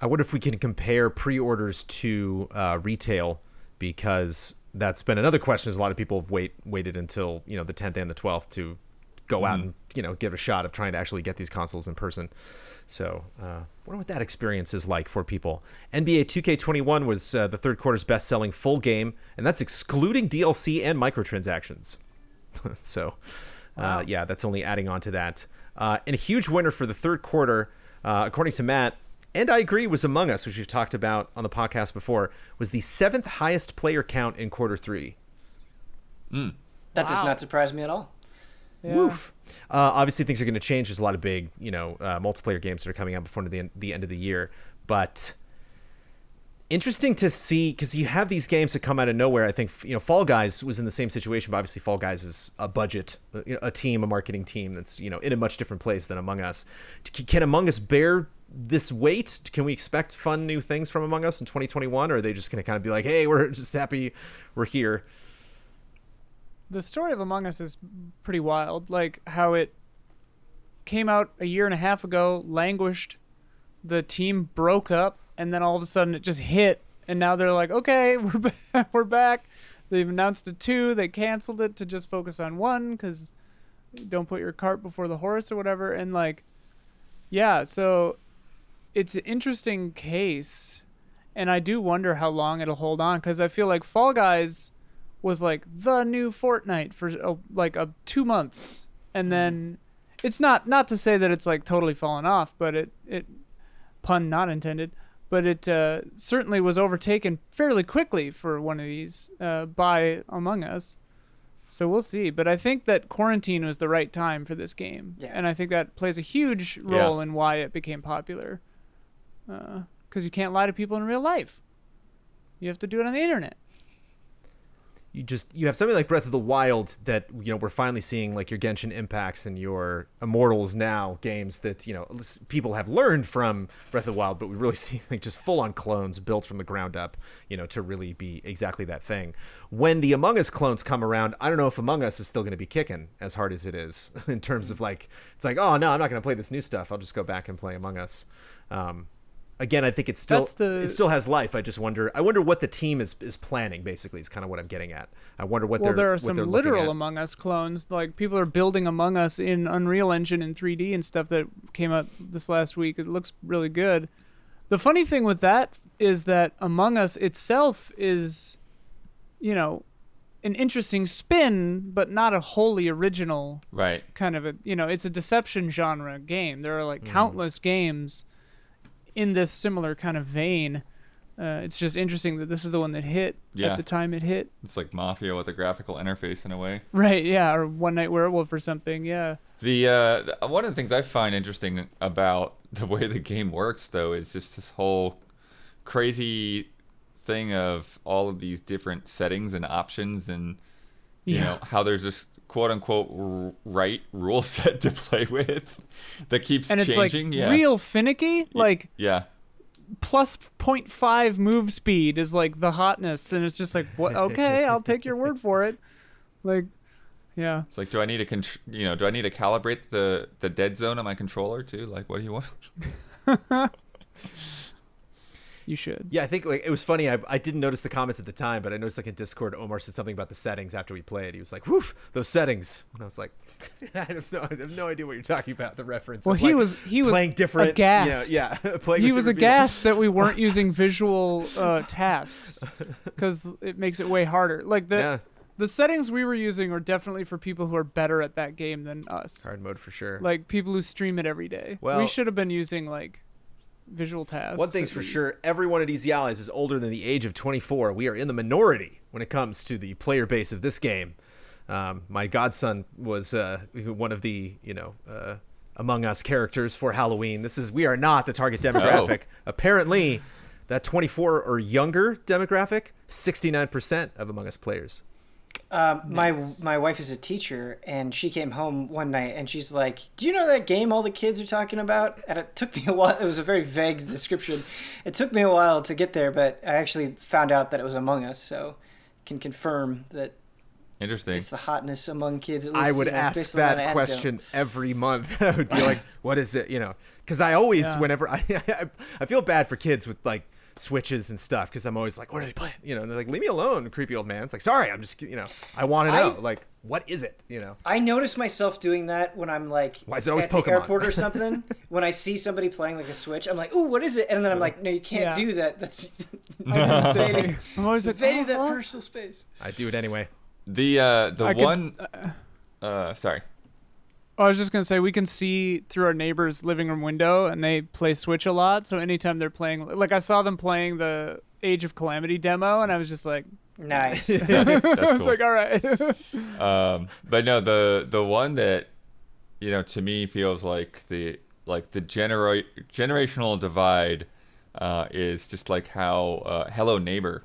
I wonder if we can compare pre-orders to uh, retail because that's been another question. Is a lot of people have wait waited until you know the 10th and the 12th to go out and you know give a shot of trying to actually get these consoles in person. So, uh, wonder what that experience is like for people. NBA 2K21 was uh, the third quarter's best-selling full game, and that's excluding DLC and microtransactions. so, uh, yeah, that's only adding on to that. Uh, and a huge winner for the third quarter, uh, according to Matt, and I agree, was Among Us, which we've talked about on the podcast before, was the seventh highest player count in quarter three. That does not surprise me at all. Yeah. Woof. Uh, obviously, things are going to change. There's a lot of big, you know, uh, multiplayer games that are coming out before the end, the end of the year. But interesting to see because you have these games that come out of nowhere. I think you know, Fall Guys was in the same situation, but obviously, Fall Guys is a budget, uh, you know, a team, a marketing team that's you know in a much different place than Among Us. Can Among Us bear this wait? Can we expect fun new things from Among Us in 2021, or are they just going to kind of be like, "Hey, we're just happy we're here"? the story of Among Us is pretty wild. Like how it came out a year and a half ago, languished, the team broke up, and then all of a sudden it just hit, and now they're like, okay, we're back. we're back. They've announced a two. They canceled it to just focus on one because don't put your cart before the horse or whatever. And like, yeah, so it's an interesting case, and I do wonder how long it'll hold on because I feel like Fall Guys was like the new Fortnite for uh, like uh, two months, and then it's not not to say that it's like totally fallen off, but it it pun not intended, but it uh, certainly was overtaken fairly quickly for one of these uh, by Among Us. So we'll see, but I think that quarantine was the right time for this game, Yeah. and I think that plays a huge role in why it became popular. Because you can't lie to people in real life, you have to do it on the internet. you just you have something like Breath of the Wild that you know we're finally seeing like your Genshin Impacts and your Immortals now games that you know people have learned from Breath of the Wild, but we really see like just full on clones built from the ground up, you know, to really be exactly that thing. When the Among Us clones come around, I don't know if Among Us is still going to be kicking as hard as it is in terms of like it's like oh no, I'm not going to play this new stuff. I'll just go back and play Among Us. Um, again, I think it's still the- it still has life. I just wonder. I wonder what the team is is planning. Basically, is kind of what I'm getting at. I wonder what Well, they're there are some literal. Among Us clones. Like people are building Among Us in Unreal Engine in 3D and stuff that came out this last week. It looks really good. The funny thing with that is that Among Us itself is, you know, an interesting spin, but not a wholly original Right. kind of a. You know, it's a deception genre game. There are like Mm-hmm. countless games in this similar kind of vein. Uh, it's just interesting that this is the one that hit Yeah. at the time it hit. It's like Mafia with a graphical interface in a way. Right, yeah, or One Night Werewolf or something, yeah. The uh, one of the things I find interesting about the way the game works, though, is just this whole crazy thing of all of these different settings and options, and you Yeah. know how there's this quote unquote r- right rule set to play with that keeps And it's changing. like yeah, real finicky. Like yeah, plus 0.5 move speed is like the hotness, and it's just like, what? Okay, I'll take your word for it. Like, yeah. it's like, do I need to con- you know, do I need to calibrate the the dead zone on my controller too? Like, what do you want? You should. Yeah, I think like it was funny. I, I didn't notice the comments at the time, but I noticed like in Discord, Omar said something about the settings after we played. He was like, "Woof, those settings," and I was like, "I have no, I have no idea what you're talking about." The reference. Well, of, he like, was he was playing different. you know, aghast. yeah, playing. he was different people. aghast that we weren't using visual uh, tasks because it makes it way harder. Like the Yeah, the settings we were using are definitely for people who are better at that game than us. hard mode for sure. Like people who stream it every day. Well- we should have been using like visual tasks. One thing's for least. sure: everyone at Easy Allies is older than the age of 24. We are in the minority when it comes to the player base of this game. Um, my godson was uh, one of the you know uh, Among Us characters for Halloween. This is we are not the target demographic. Apparently, that 24 or younger demographic, 69% of Among Us players. Um, my Nice. my wife is a teacher, and she came home one night, and she's like, "Do you know that game all the kids are talking about?" And it took me a while. It was a very vague description. It took me a while to get there, but I actually found out that it was Among Us, so can confirm that Interesting. it's the hotness among kids. At least, I would you know, ask based on that anecdote. question every month. I would be like, "What is it?" You know, because I always, Yeah. whenever I, I feel bad for kids with like switches and stuff, because I'm always like, "What are they playing?" You know, and they're like, "Leave me alone, creepy old man." It's like, sorry, I'm just, you know, I want to know, I- like, what is it? You know, I notice myself doing that when I'm like Why is it always at Pokemon? the airport or something. when I see somebody playing like a Switch, I'm like, "Ooh, what is it?" And then I'm like, "No, you can't Yeah. do that. That's Invading- I'm always like, invading "Oh, that oh." personal space." I do it anyway. The uh, the I could- one. Uh, sorry. I was just gonna say we can see through our neighbor's living room window, and they play Switch a lot. So anytime they're playing, like I saw them playing the Age of Calamity demo, and I was just like, Nice. That's I was cool. like, all right. Um, but no, the the one that you know to me feels like the like the genera- generational divide uh, is just like how uh, Hello Neighbor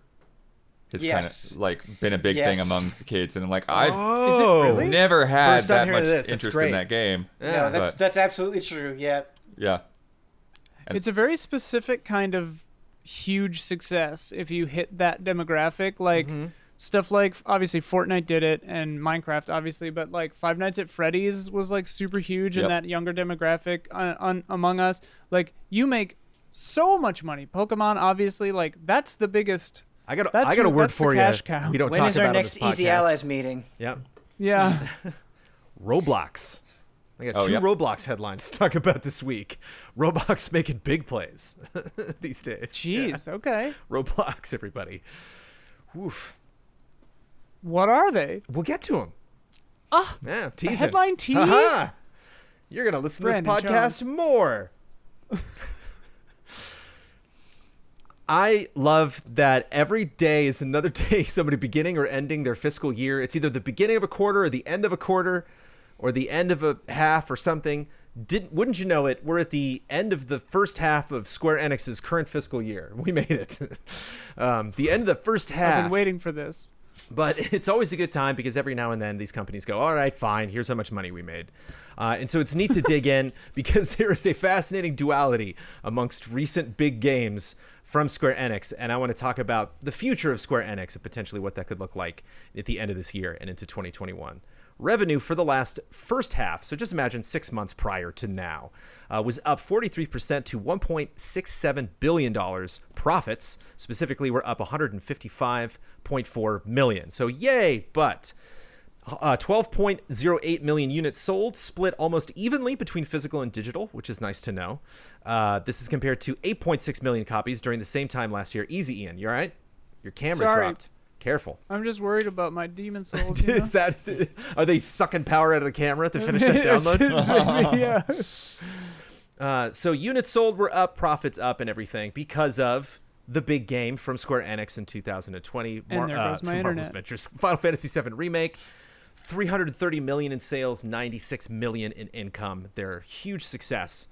has Yes. kind of like been a big Yes. thing among the kids, and like I've Oh, really? never had First time that hearing much this. That's interest great. in that game. Yeah, no, that's but- that's absolutely true. Yeah. Yeah, it's a very specific kind of huge success if you hit that demographic. Like Mm-hmm. stuff like obviously Fortnite did it, and Minecraft obviously, but like Five Nights at Freddy's was like super huge in that younger demographic uh, on, Among Us. Like you make so much money. Pokemon obviously, like that's the biggest. I got, That's I got a word for you. cow. We don't When talk is about our on next Easy. Allies meeting? Yeah, Yeah. Roblox. I got Oh, two yep. Roblox headlines to talk about this week. Roblox making big plays these days. Jeez. Okay. Roblox, everybody. Oof. What are they? We'll get to them. Ah, Yeah, teasing. headline tease? Aha! You're gonna listen to this show podcast more. I love that every day is another day somebody beginning or ending their fiscal year. It's either the beginning of a quarter or the end of a quarter or the end of a half or something. Didn't wouldn't you know it? We're at the end of the first half of Square Enix's current fiscal year. We made it. um, the end of the first half. I've been waiting for this. But it's always a good time because every now and then these companies go, all right, fine, here's how much money we made. Uh, and so it's neat to dig in because there is a fascinating duality amongst recent big games from Square Enix. And I want to talk about the future of Square Enix and potentially what that could look like at the end of this year and into 2021 revenue for the last first half, so just imagine six months prior to now, uh, was up 43% to $1.67 billion. Profits, specifically, were up 155.4 million. So, yay, but. Uh, 12.08 million units sold, split almost evenly between physical and digital, which is nice to know. Uh, this is compared to 8.6 million copies during the same time last year. Easy, Ian. You all right? Your camera Sorry. dropped. Careful. I'm just worried about my demon souls. You know? Is that are they sucking power out of the camera to finish that download? Yeah. Uh, so units sold were up, profits up, and everything because of the big game from Square Enix in 2020. And there goes my Marvel's. Adventures, Final Fantasy VII remake. 330 million in sales, 96 million in income. Their huge success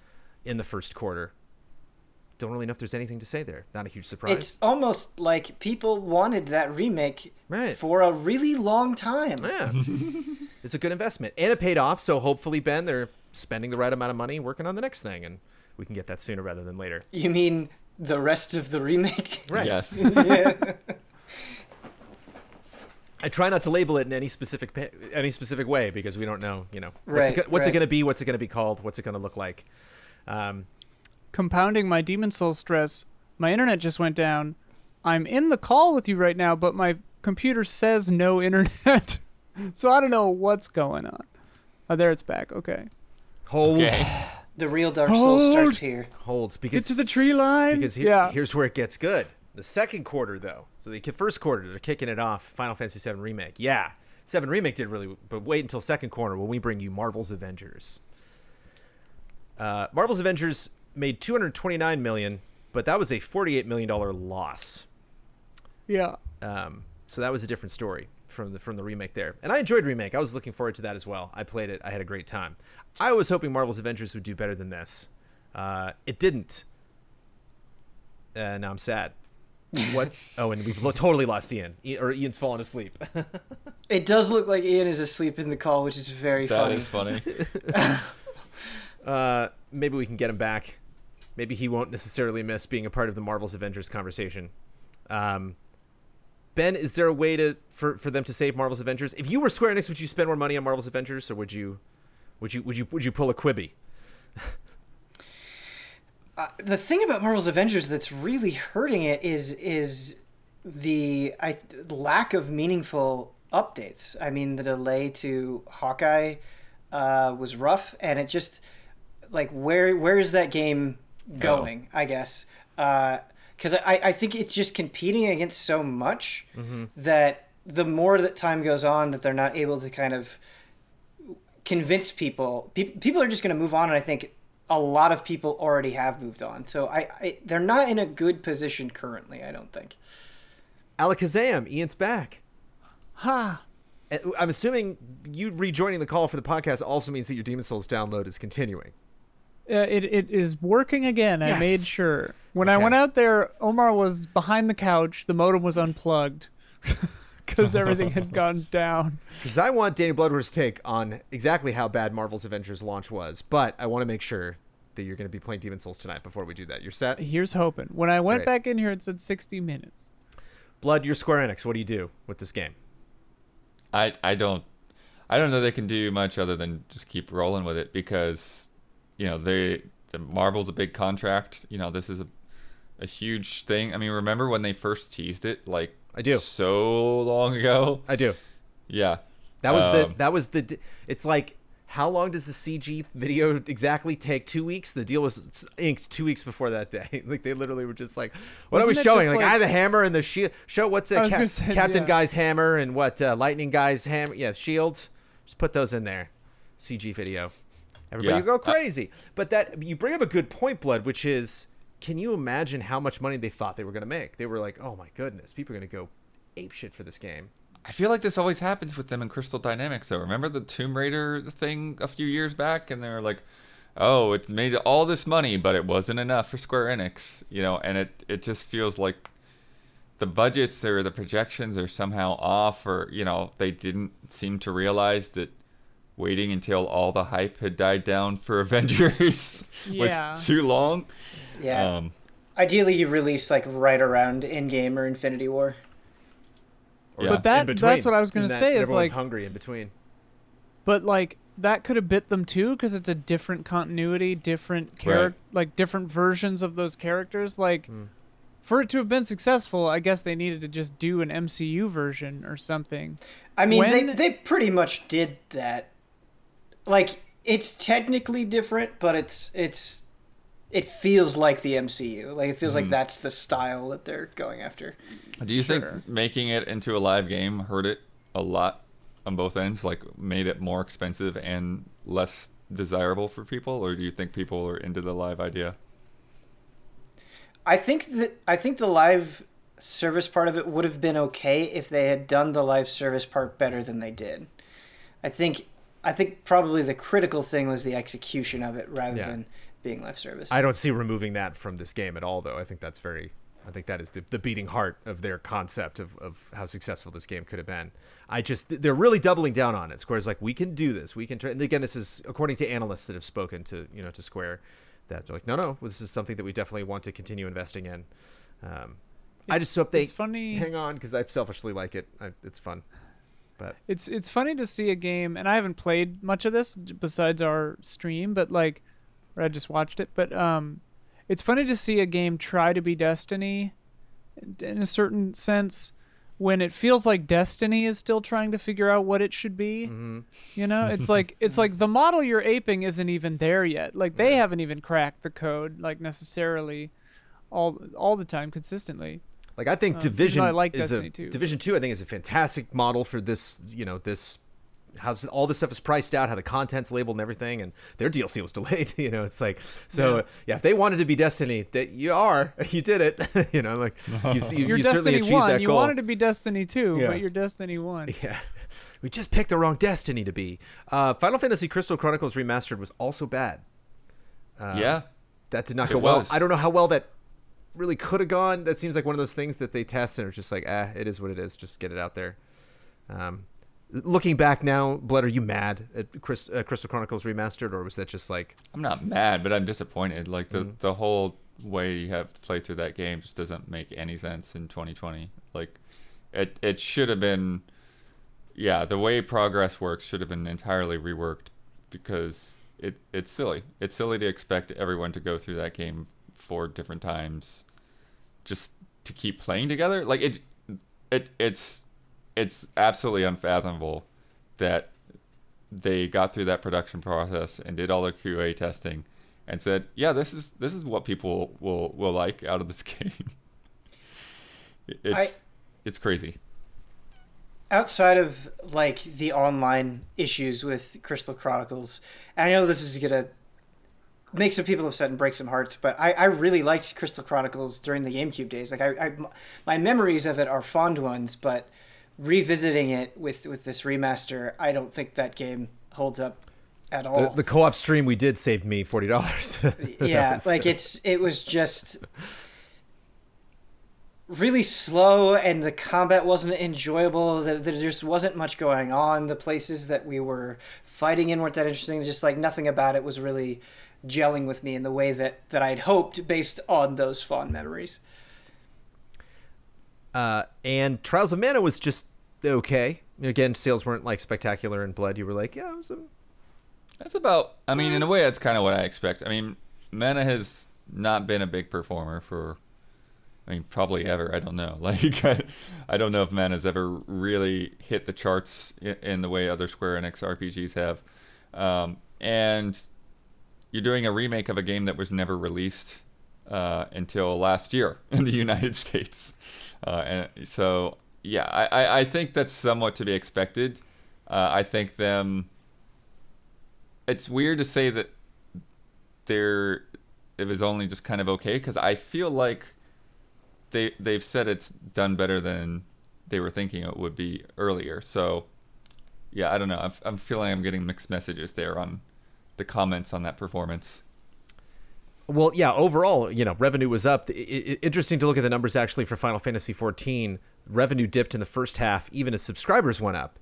in the first quarter. Don't really know if there's anything to say there. Not a huge surprise. It's almost like people wanted that remake Right. for a really long time. Yeah. it's a good investment. And it paid off, so hopefully, Ben, they're spending the right amount of money working on the next thing, and we can get that sooner rather than later. You mean the rest of the remake? Right. Yes. yeah. I try not to label it in any specific pa- any specific way because we don't know, you know, what's, it, Right, go- what's it going to be, what's it going to be called, what's it going to look like. Um, Compounding my demon soul stress, my internet just went down. I'm in the call with you right now, but my computer says no internet. so I don't know what's going on. Oh, there it's back. Okay. hold, Okay. The real Dark Souls Hold. starts here. hold, Get because to the tree line. because here, yeah. here's where it gets good. The second quarter, though, so the first quarter they're kicking it off. Final Fantasy VII remake, yeah, Seven remake did really, but wait until second quarter when we bring you Marvel's Avengers. Uh, Marvel's Avengers made 229 million, but that was a 48 million dollar loss. yeah. Um, so that was a different story from the from the remake there. And I enjoyed remake. I was looking forward to that as well. I played it. I had a great time. I was hoping Marvel's Avengers would do better than this. Uh, it didn't. Uh, now I'm sad. What? oh, and we've lo- totally lost Ian. I- or Ian's fallen asleep. It does look like Ian is asleep in the call, which is very That funny. is funny. uh, maybe we can get him back. Maybe he won't necessarily miss being a part of the Marvel's Avengers conversation. Um, ben, is there a way to for, for them to save Marvel's Avengers? If you were Square Enix, would you spend more money on Marvel's Avengers, or would you would you would you would you pull a Quibi? Uh, the thing about Marvel's Avengers that's really hurting it is is the I, lack of meaningful updates. I mean, the delay to Hawkeye uh, was rough, and it just like where where is that game going? I guess because I I think it's just competing against so much that the more that time goes on, that they're not able to kind of convince people. People people are just going to move on, and I think a lot of people already have moved on. So I, I they're not in a good position currently. I don't think. Alakazam, Ian's back. Ha. Uh, I'm assuming you rejoining the call for the podcast also means that your Demon Souls download is continuing. Uh, it, it is working again. I made sure. When I went out there, Omar was behind the couch. The modem was unplugged because everything had gone down. Because I want Danny Bloodworth's take on exactly how bad Marvel's Avengers launch was, but I want to make sure that you're going to be playing Demon Souls tonight before we do that. You're set? Here's hoping. When I went Great. back in here, it said 60 minutes. Blood, you're Square Enix. What do you do with this game? I I don't I don't know they can do much other than just keep rolling with it because you know they the Marvel's a big contract. You know this is a a huge thing. I mean, remember when they first teased it like I do. so long ago? I do. Yeah. That was the Um, that was the it's like how long does the CG video exactly take? Two weeks. The deal was inked two weeks before that day. like they literally were just like, "What are we Wasn't it showing?" just Like, I have the hammer and the shield. Show what's a it? was Cap- gonna say, Captain yeah. Guy's hammer and what uh, Lightning Guy's hammer? Yeah, shield. Just put those in there. CG video. everybody Yeah. will go Uh, crazy. but that you bring up a good point, Blood, which is, can you imagine how much money they thought they were going to make? They were like, oh my goodness, people are going to go ape shit for this game. I feel like this always happens with them in Crystal Dynamics, though. Remember the Tomb Raider thing a few years back, and they were like, "Oh, it made all this money, but it wasn't enough for Square Enix," you know. And it it just feels like the budgets or the projections are somehow off, or you know, they didn't seem to realize that waiting until all the hype had died down for Avengers Yeah. was too long. Yeah. Um, Ideally, you release like right around Endgame or Infinity War. Or Yeah. But that between, that's what I was gonna say is, everyone's like- hungry in between. But like that could have bit them too because it's a different continuity, different character, like different versions of those characters. Like Hmm. for it to have been successful, I guess they needed to just do an MCU version or something. I mean, they they pretty much did that. Like it's technically different, but it's it's it feels like the MCU. Like it feels like mm-hmm. that's the style that they're going after. Do you Sure. think making it into a live game hurt it a lot on both ends? Like made it more expensive and less desirable for people, or do you think people are into the live idea? I think that I think the live service part of it would have been okay if they had done the live service part better than they did. I think I think probably the critical thing was the execution of it rather Yeah. than being live service. I don't see removing that from this game at all, though. I think that's very. I think that is the, the beating heart of their concept of, of how successful this game could have been. I just they're really doubling down on it. Square's like, we can do this. We can. Try. And again, this is according to analysts that have spoken to you know to Square, that they're like, no, no, this is something that we definitely want to continue investing in. Um, I just hope they it's funny- hang on because I selfishly like it. I, it's fun, but It's it's funny to see a game, and I haven't played much of this besides our stream, but like, I just watched it. But um, it's funny to see a game try to be Destiny, in- a certain sense, when it feels like Destiny is still trying to figure out what it should be. You know, it's like it's like the model you're aping isn't even there yet. Like they haven't even cracked the code like necessarily, all all the time consistently. Like I think Um, Division I like is Destiny a too. Division Two. I think is a fantastic model for this. You know this. How all this stuff is priced out, how the content's labeled and everything, and their DLC was delayed. You know, it's like so. Yeah, Yeah. if they wanted to be Destiny, that you are, you did it. you know, like you, see, you, You're you certainly Destiny achieved one. that You goal. wanted to be Destiny two, Yeah. but you're Destiny one. yeah, we just picked the wrong Destiny to be. Uh, Final Fantasy Crystal Chronicles Remastered was also bad. yeah, That did not go well. I don't know how well that really could have gone. That seems like one of those things that they test and are just like, ah, it is what it is. Just get it out there. Um, looking back now, Blood, are you mad at Chris, uh, Crystal Chronicles Remastered, or was that just like, I'm not mad, but I'm disappointed. Like the Mm. the whole way you have to play through that game just doesn't make any sense in 2020. Like it it should have been yeah, the way progress works should have been entirely reworked because it it's silly. It's silly to expect everyone to go through that game four different times just to keep playing together. Like it it it's it's absolutely unfathomable that they got through that production process and did all the QA testing and said, "Yeah, this is this is what people will will like out of this game." it's it's crazy. outside of like the online issues with Crystal Chronicles, and I know this is gonna make some people upset and break some hearts, but I, I really liked Crystal Chronicles during the GameCube days. Like I, I, my memories of it are fond ones, but revisiting it with with this remaster, I don't think that game holds up at all. the, the co-op stream we did saved me forty dollars. yeah like it's it was just really slow and the combat wasn't enjoyable there, there just wasn't much going on the places that we were fighting in weren't that interesting just like nothing about it was really gelling with me in the way that that i'd hoped based on those fond memories uh, and Trials of Mana was just okay. Again, sales weren't like spectacular in Blood. You were like, yeah, it was a That's about. I mean, in a way, that's kind of what I expect. I mean, Mana has not been a big performer for. I mean, probably ever. I don't know. Like, I, I don't know if Mana's ever really hit the charts in, in the way other Square Enix RPGs have. Um, and you're doing a remake of a game that was never released uh, until last year in the United States. Uh, and so, yeah, I, I, think that's somewhat to be expected. Uh, I think them it's weird to say that there it was only just kind of okay because I feel like they they've said it's done better than they were thinking it would be earlier. So yeah, I don't know. I'm, I'm feeling I'm getting mixed messages there on the comments on that performance. Well, yeah, overall, you know, revenue was up. I- I- interesting to look at the numbers actually for Final Fantasy XIV. Revenue dipped in the first half, even as subscribers went up.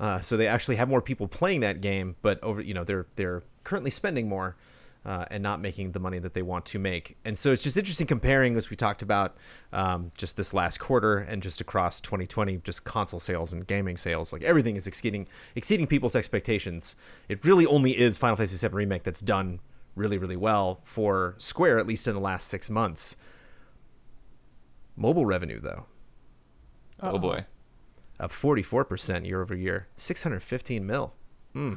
Uh, so they actually have more people playing that game, but over, you know, they're they're currently spending more uh, and not making the money that they want to make. And so it's just interesting comparing, as we talked about, um, just this last quarter and just across 2020, just console sales and gaming sales. Like everything is exceeding exceeding people's expectations. It really only is Final Fantasy VII Remake that's done really, really well for Square, at least in the last six months. Mobile revenue, though, Oh boy. up 44% year over year, 615 mil. Hmm.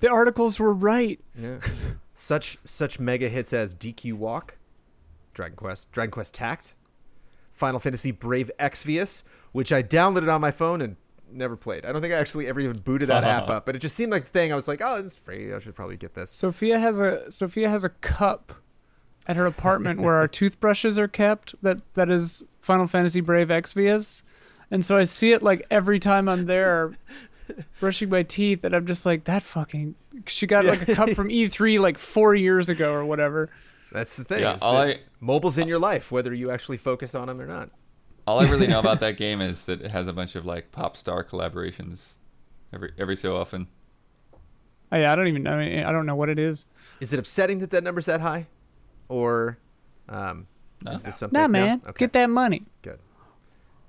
The articles were right. Yeah. such such mega hits as DQ Walk, Dragon Quest, Dragon Quest Tact, Final Fantasy Brave Exvius, which I downloaded on my phone and never played. I don't think I actually ever even booted that app uh-huh. up, but it just seemed like the thing. I was like, oh, it's free. I should probably get this. Sophia has a Sophia has a cup at her apartment where our toothbrushes are kept. That that is Final Fantasy Brave Exvius, and so I see it like every time I'm there brushing my teeth, and I'm just like that fucking. She got like a cup from E3 like four years ago or whatever. That's the thing. Yeah, is all that I- mobile's in your life, whether you actually focus on them or not. All I really know about that game is that it has a bunch of like pop star collaborations every every so often. I, I don't even know. I don't know what it is. Is it upsetting that that number's that high, or um, is this something? Nah, no? man, Okay. get that money. Good.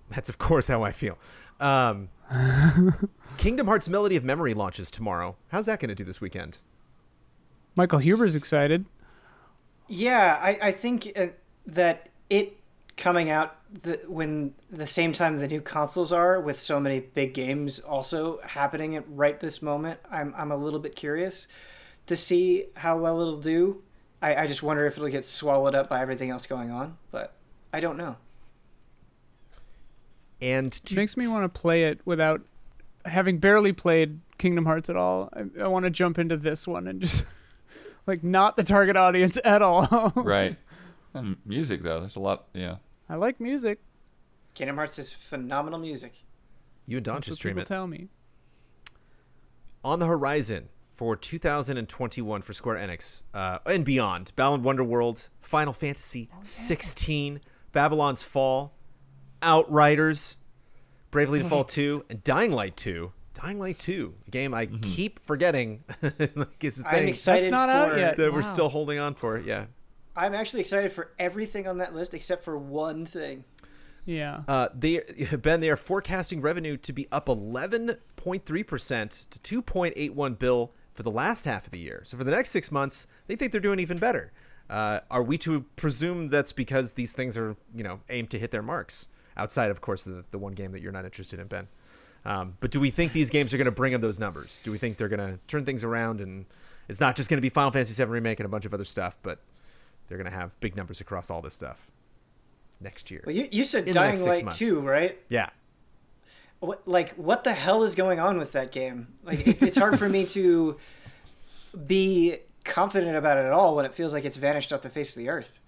That's of course how I feel. Um, Kingdom Hearts Melody of Memory launches tomorrow. How's that going to do this weekend? Michael Huber's excited. Yeah, I, I think uh, that it coming out the, when the same time the new consoles are, with so many big games also happening at right this moment, I'm I'm a little bit curious to see how well it'll do. I, I just wonder if it'll get swallowed up by everything else going on, but I don't know. And It makes me want to play it without having barely played Kingdom Hearts at all. I, I want to jump into this one and just like not the target audience at all. Right. And music though, there's a lot. Yeah. I like music. Kingdom Hearts is phenomenal music. you and Don That's should stream people it. tell me. On the horizon for 2021 for Square Enix uh, and beyond, Balan Wonderworld, Final Fantasy 16, Babylon's Fall, Outriders, Bravely Default 2, and Dying Light 2. Dying Light 2, a game I keep forgetting. like it's a I'm thing excited not for, out yet. that we're still holding on for. It, yeah. I'm actually excited for everything on that list except for one thing. Yeah. Uh, they Ben, they are forecasting revenue to be up 11.3 percent to 2.81 bill for the last half of the year. So for the next six months, they think they're doing even better. Uh, are we to presume that's because these things are you know aimed to hit their marks? Outside, of course, the the one game that you're not interested in, Ben. Um, but do we think these games are going to bring them those numbers? Do we think they're going to turn things around and it's not just going to be Final Fantasy VII Remake and a bunch of other stuff, but they're going to have big numbers across all this stuff next year? Well, you, you said In the Dying Light months. 2, right? Yeah. what like what the hell is going on with that game like it's, it's hard for me to be confident about it at all when it feels like it's vanished off the face of the earth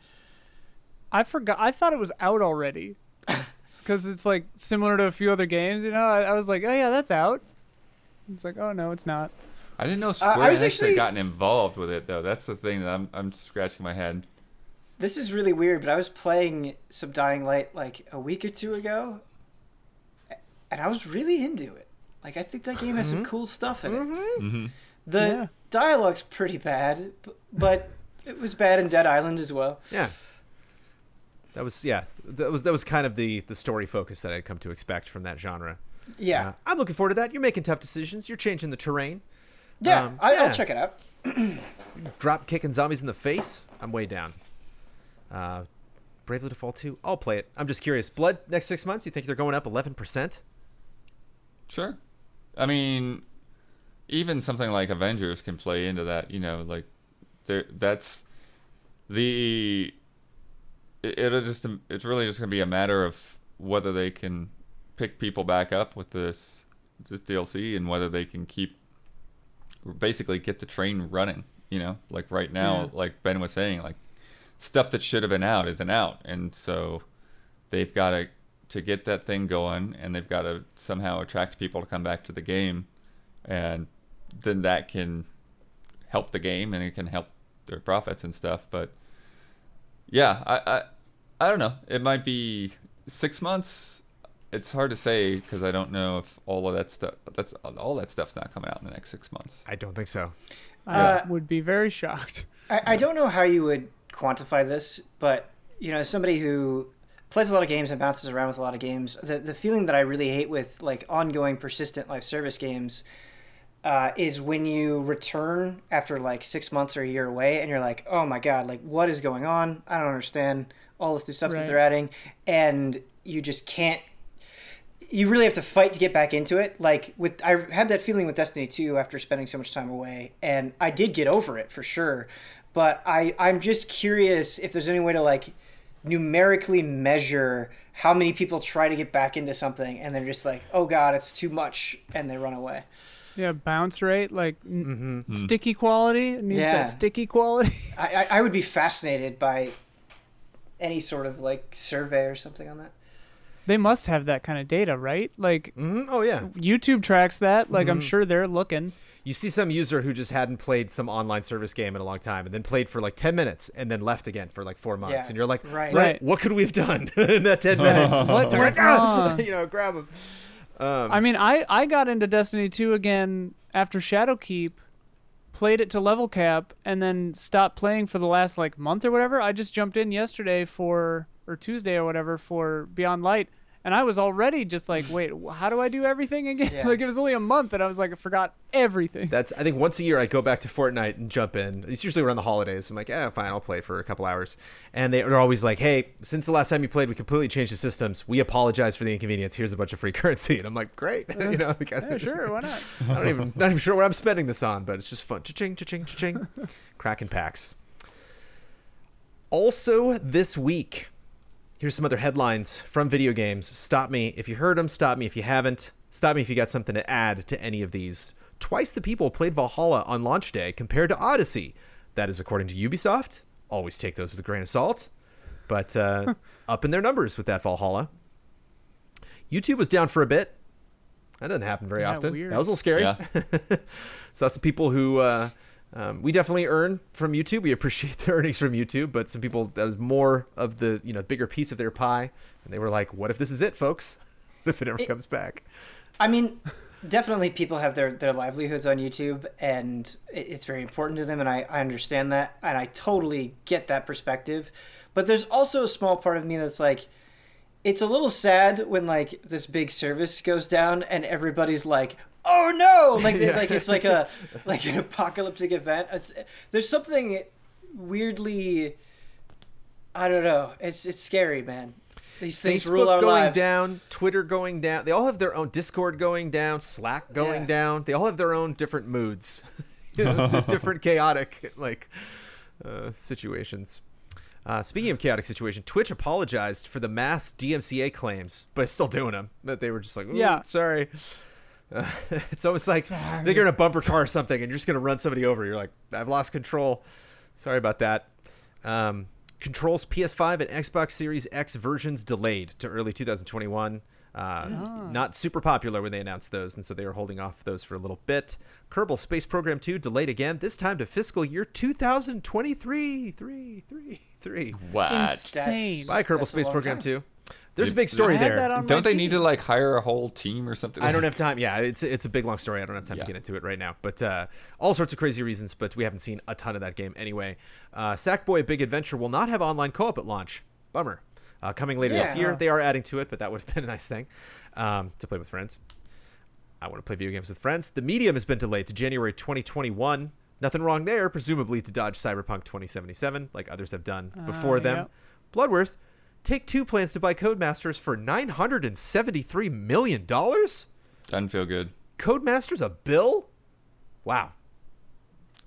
I forgot. I thought it was out already. Because it's like similar to a few other games, you know. I, I was like, oh yeah, that's out. It's like, oh no, it's not. I didn't know I Square was Enix actually- had gotten involved with it though. That's the thing that I'm I'm scratching my head. this is really weird but i was playing some dying light like a week or two ago and i was really into it like i think that game has some mm-hmm. cool stuff in it mm-hmm. Mm-hmm. the Yeah. dialogue's pretty bad but it was bad in dead island as well Yeah. That was yeah. That was that was kind of the the story focus that I'd come to expect from that genre. yeah Uh, I'm looking forward to that. You're making tough decisions. You're changing the terrain. Yeah, um, I, yeah. i'll check it out Drop kicking zombies in the face. I'm way down. Uh, Bravely Default 2. I'll play it. I'm just curious. Blood next six months. You think they're going up 11 percent? Sure. I mean, even something like Avengers can play into that. You know, like there. That's the. it- It'll just. It's really just gonna be a matter of whether they can pick people back up with this this DLC and whether they can keep basically get the train running. You know, like right now, Yeah. like Ben was saying, like stuff that should have been out isn't out, and so they've got to to get that thing going, and they've got to somehow attract people to come back to the game, and then that can help the game and it can help their profits and stuff. But yeah, I I, I don't know. It might be six months. It's hard to say because I don't know if all of that stuff that's all that stuff's not coming out in the next six months. I don't think so. I Uh, would be very shocked. I, I don't know how you would quantify this, but you know, as somebody who plays a lot of games and bounces around with a lot of games, the the feeling that I really hate with like ongoing, persistent live service games uh, is when you return after like six months or a year away, and you're like, oh my god, like what is going on? I don't understand all this new stuff that they're adding, and you just can't you really have to fight to get back into it. Like with I had that feeling with Destiny 2 after spending so much time away and I did get over it for sure. But I I'm just curious if there's any way to like numerically measure how many people try to get back into something and they're just like, "Oh god, it's too much," and they run away. Yeah, bounce rate, like Mm-hmm. Hmm. sticky quality. It needs Yeah. that sticky quality. I, I I would be fascinated by any sort of like survey or something on that. They must have that kind of data, right? Like hmm Oh yeah. YouTube tracks that. Like Mm-hmm. I'm sure they're looking. You see some user who just hadn't played some online service game in a long time, and then played for like ten minutes, and then left again for like four months, Yeah, and you're like, right. Right. what could we have done in that ten minutes? What to went like, "Ah," you know, grab them. Um, I mean, I I got into Destiny 2 again after Shadowkeep, played it to level cap, and then stopped playing for the last like month or whatever. I just jumped in yesterday for or Tuesday or whatever for Beyond Light, and I was already just like, wait, how do I do everything again? Yeah. like it was only a month, and I was like, I forgot everything. That's I think once a year I go back to Fortnite and jump in. It's usually around the holidays. I'm like, yeah, fine, I'll play for a couple hours. And they are always like, hey, since the last time you played, we completely changed the systems. We apologize for the inconvenience. Here's a bunch of free currency. And I'm like, great, you know, like, yeah, sure, why not? I don't even not even sure what I'm spending this on, but it's just fun. Cha-ching, cha-ching, cha-ching. Cracking packs. Also this week, here's some other headlines from video games. Stop me if you heard them. Stop me if you haven't. Stop me if you got something to add to any of these. Twice the people played Valhalla on launch day compared to Odyssey. That is according to Ubisoft. Always take those with a grain of salt, but uh, up in their numbers with that Valhalla. YouTube was down for a bit. That doesn't happen very Yeah, often. weird. That was a little scary. Yeah. Saw some people who uh, um, we definitely earn from YouTube. We appreciate the earnings from YouTube, but some people that was more of the you know bigger piece of their pie, and they were like, "What if this is it, folks? If it never comes back?" I mean, definitely people have their, their livelihoods on YouTube, and it's very important to them, and I, I understand that, and I totally get that perspective. But there's also a small part of me that's like, it's a little sad when like this big service goes down and everybody's like, "Oh no!" Like they- like it's like a like an apocalyptic event. It's, there's something weirdly, I don't know. It's it's scary, man. These things rule Facebook our going lives. down, Twitter going down. They all have their own Discord going down, Slack going Yeah. down. They all have their own different moods, you know, different chaotic like uh, situations. Uh, speaking of chaotic situation, Twitch apologized for the mass DMCA claims, but it's still doing them. That they were just like, Yeah. sorry. Uh, it's almost like think you're in a bumper car or something, and you're just gonna run somebody over. You're like, I've lost control. Sorry about that. Um, controls PS5 and Xbox Series X versions delayed to early 2021. Uh, Not super popular when they announced those, and so they were holding off those for a little bit. Kerbal Space Program 2 delayed again, this time to fiscal year 2023. Three, three, three. What? Insane. Bye, Kerbal That's Space Program time. 2. There's a big story there. that on my Don't they TV. need to like hire a whole team or something? I don't have time. Yeah, it's it's a big long story. I don't have time to get into it right now. But uh, all sorts of crazy reasons. But we haven't seen a ton of that game anyway. Uh, Sackboy: Big Adventure will not have online co-op at launch. Bummer. Uh, coming later this year, they are adding to it, but that would have been a nice thing um, to play with friends. I want to play video games with friends. The Medium has been delayed to January 2021. Nothing wrong there, presumably to dodge Cyberpunk 2077, like others have done before Uh, them. yep. Bloodworth, Take Two plans to buy Codemasters for $973 million? Doesn't feel good. Codemasters a bill? Wow.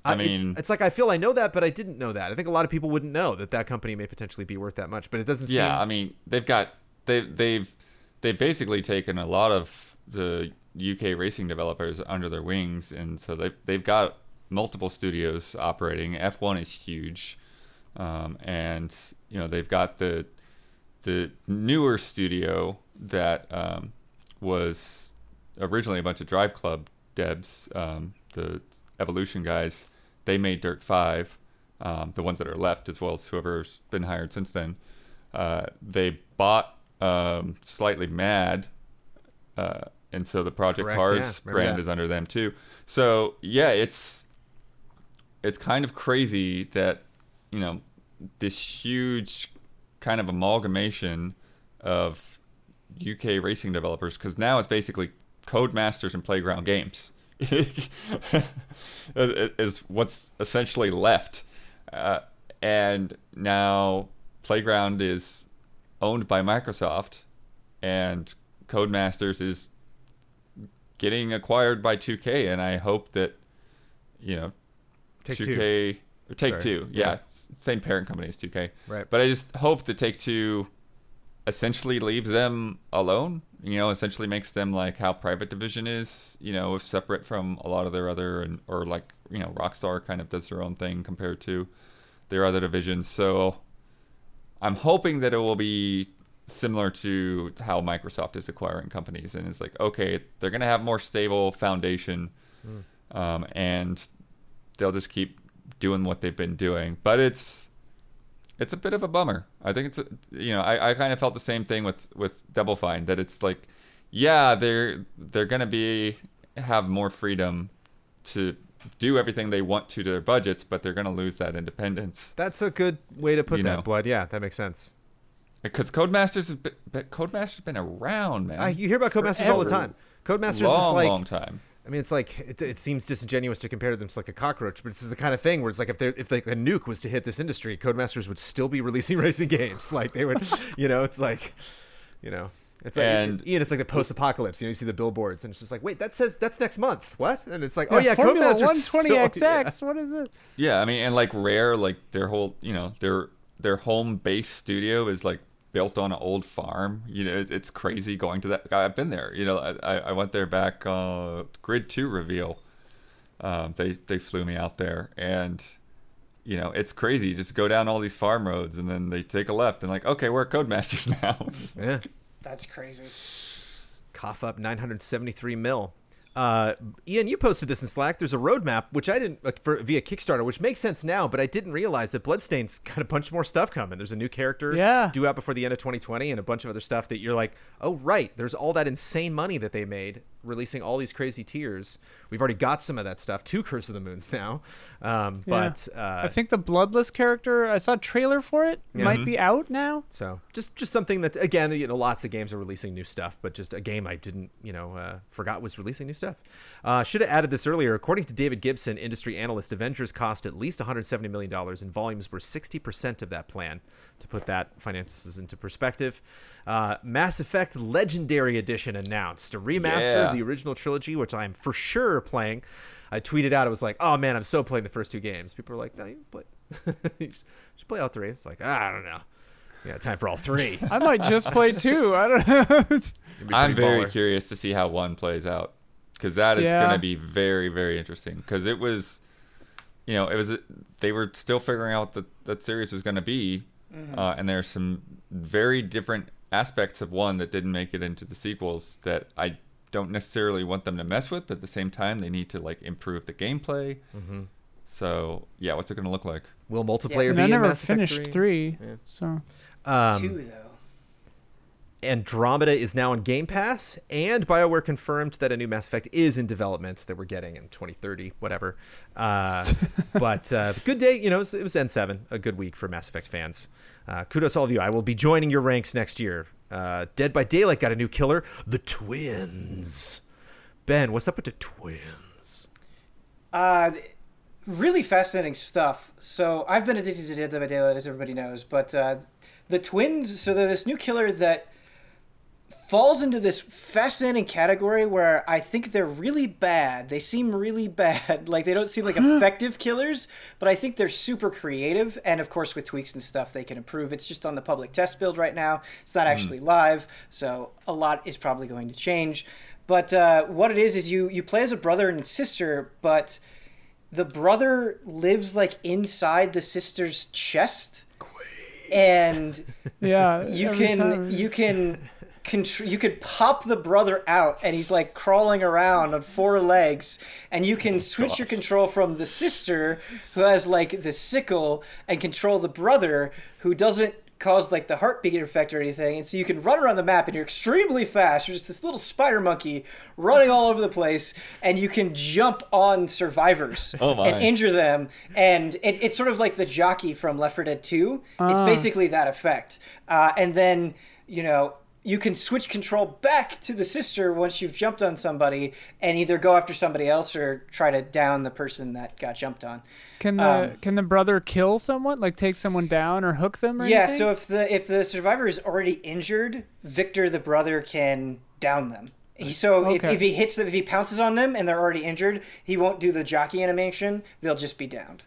I Uh, it's- mean- it's, like I feel I know that, but I didn't know that. I think a lot of people wouldn't know that that company may potentially be worth that much, but it doesn't seem. Yeah, I mean they've got they they've they've basically taken a lot of the UK racing developers under their wings, and so they they've got multiple studios operating. F1 is huge, um, and you know they've got the the newer studio that um, was originally a bunch of Driveclub devs, um, the Evolution guys. They made Dirt Five, um, the ones that are left, as well as whoever's been hired since then. Uh, they bought um, Slightly Mad, uh, and so the Project Correct, Cars yeah, brand that. is under them too. So yeah, it's it's kind of crazy that you know this huge kind of amalgamation of UK racing developers because now it's basically Codemasters and Playground Games is what's essentially left, uh, and now Playground is owned by Microsoft, and Codemasters is getting acquired by 2K, and I hope that you know Take 2K or Take Sorry. Two, yeah, Yeah. Same parent company as 2K. Right. But I just hope that Take Two essentially leaves them alone. You know, essentially makes them like how Private Division is. You know, separate from a lot of their other and or like you know Rockstar kind of does their own thing compared to their other divisions. So I'm hoping that it will be similar to how Microsoft is acquiring companies, and it's like okay, they're gonna have more stable foundation, um, and they'll just keep doing what they've been doing. But it's it's a bit of a bummer. I think it's a, you know I, I kind of felt the same thing with with Double Fine that it's like yeah they're they're gonna be have more freedom to do everything they want to to their budgets, but they're gonna lose that independence That's a good way to put You that, know. Blood. Yeah, that makes sense. because Codemasters has been, Codemasters been around man. I, you hear about Codemasters all the time. Codemasters long is like long time. I mean, it's like it, it seems disingenuous to compare them to like a cockroach, but this is the kind of thing where it's like if there if like a nuke was to hit this industry, Codemasters would still be releasing racing games. Like they would, you know, it's like, you know, it's like And- Ian, it's like the post-apocalypse. You know, you see the billboards, and it's just like, wait, that says that's next month. What? And it's like, oh yeah, Formula Codemasters is still- 120XX. What is it? Yeah, I mean, and like Rare, like their whole, you know, their their home base studio is like built on an old farm. You know, it, it's crazy going to that. I've been there. You know, I, I I went there back uh, Grid Two reveal. Um, they they flew me out there, and you know, it's crazy. You just go down all these farm roads, and then they take a left, and like, okay, we're at Codemasters now. Yeah. That's crazy. cough up 973 mil. Uh, Ian, you posted this in Slack. There's a roadmap, which I didn't like, for, via Kickstarter, which makes sense now, but I didn't realize that Bloodstain's got a bunch more stuff coming. There's a new character Yeah. due out before the end of 2020, and a bunch of other stuff that you're like, oh right, there's all that insane money that they made releasing all these crazy tiers. We've already got some of that stuff. Two Curse of the Moons now, um, Yeah. but uh, I think the Bloodless character. I saw a trailer for it. Might be out now. So just just something that again, you know, lots of games are releasing new stuff, but just a game I didn't, you know, uh, forgot was releasing new stuff. Uh, should have added this earlier. According to David Gibson, industry analyst, Avengers cost at least 170 million dollars, and volumes were 60 percent of that plan. To put that finances into perspective, uh, Mass Effect Legendary Edition announced a remaster Yeah. of the original trilogy, which I'm for sure playing. I tweeted out, I was like, "Oh man, I'm so playing the first two games." People were like, "No, you play, you should play all three. It's like, ah, I don't know. Yeah, time for all three. I might just play two. I don't know. I'm pretty very baller. curious to see how one plays out because that is Yeah. going to be very very interesting because it was you know it was they were still figuring out that that series was going to be uh, and there's some very different aspects of one that didn't make it into the sequels that I don't necessarily want them to mess with but at the same time they need to like improve the gameplay Mm-hmm. so yeah what's it going to look like Will multiplayer and be I in never Mass finished 3? three. So Um, Two though. Andromeda is now on Game Pass, and BioWare confirmed that a new Mass Effect is in development that we're getting in 2030, whatever. Uh, but uh, good day, you know, it was, it was N7, a good week for Mass Effect fans. Uh, kudos to all of you. I will be joining your ranks next year. Uh, Dead by Daylight got a new killer, the Twins. Ben, what's up with the Twins? Uh, really fascinating stuff. So I've been addicted to Dead by Daylight, as everybody knows. But uh, the twins, so they're this new killer that falls into this fascinating category where I think they're really bad. They seem really bad. Like they don't seem like effective killers, but I think they're super creative. And of course, with tweaks and stuff, they can improve. It's just on the public test build right now. It's not actually live, so a lot is probably going to change. But uh, what it is is you you play as a brother and sister, but the brother lives like inside the sister's chest, and Yeah. you can time. you can contr- you could pop the brother out and he's like crawling around on four legs and you can switch your control from the sister who has like the sickle and control the brother who doesn't cause like the heartbeat effect or anything. And so you can run around the map and you're extremely fast. You're just this little spider monkey running all over the place and you can jump on survivors Oh and injure them. And it, it's sort of like the jockey from left 4 dead 2 it's Ah. basically that effect. Uh, and then you know you can switch control back to the sister once you've jumped on somebody and either go after somebody else or try to down the person that got jumped on Can the um, can the brother kill someone, like take someone down or hook them? Or yeah anything? so if the if the survivor is already injured victor the brother can down them so if, Okay. if he hits them if he pounces on them and they're already injured he won't do the jockey animation they'll just be downed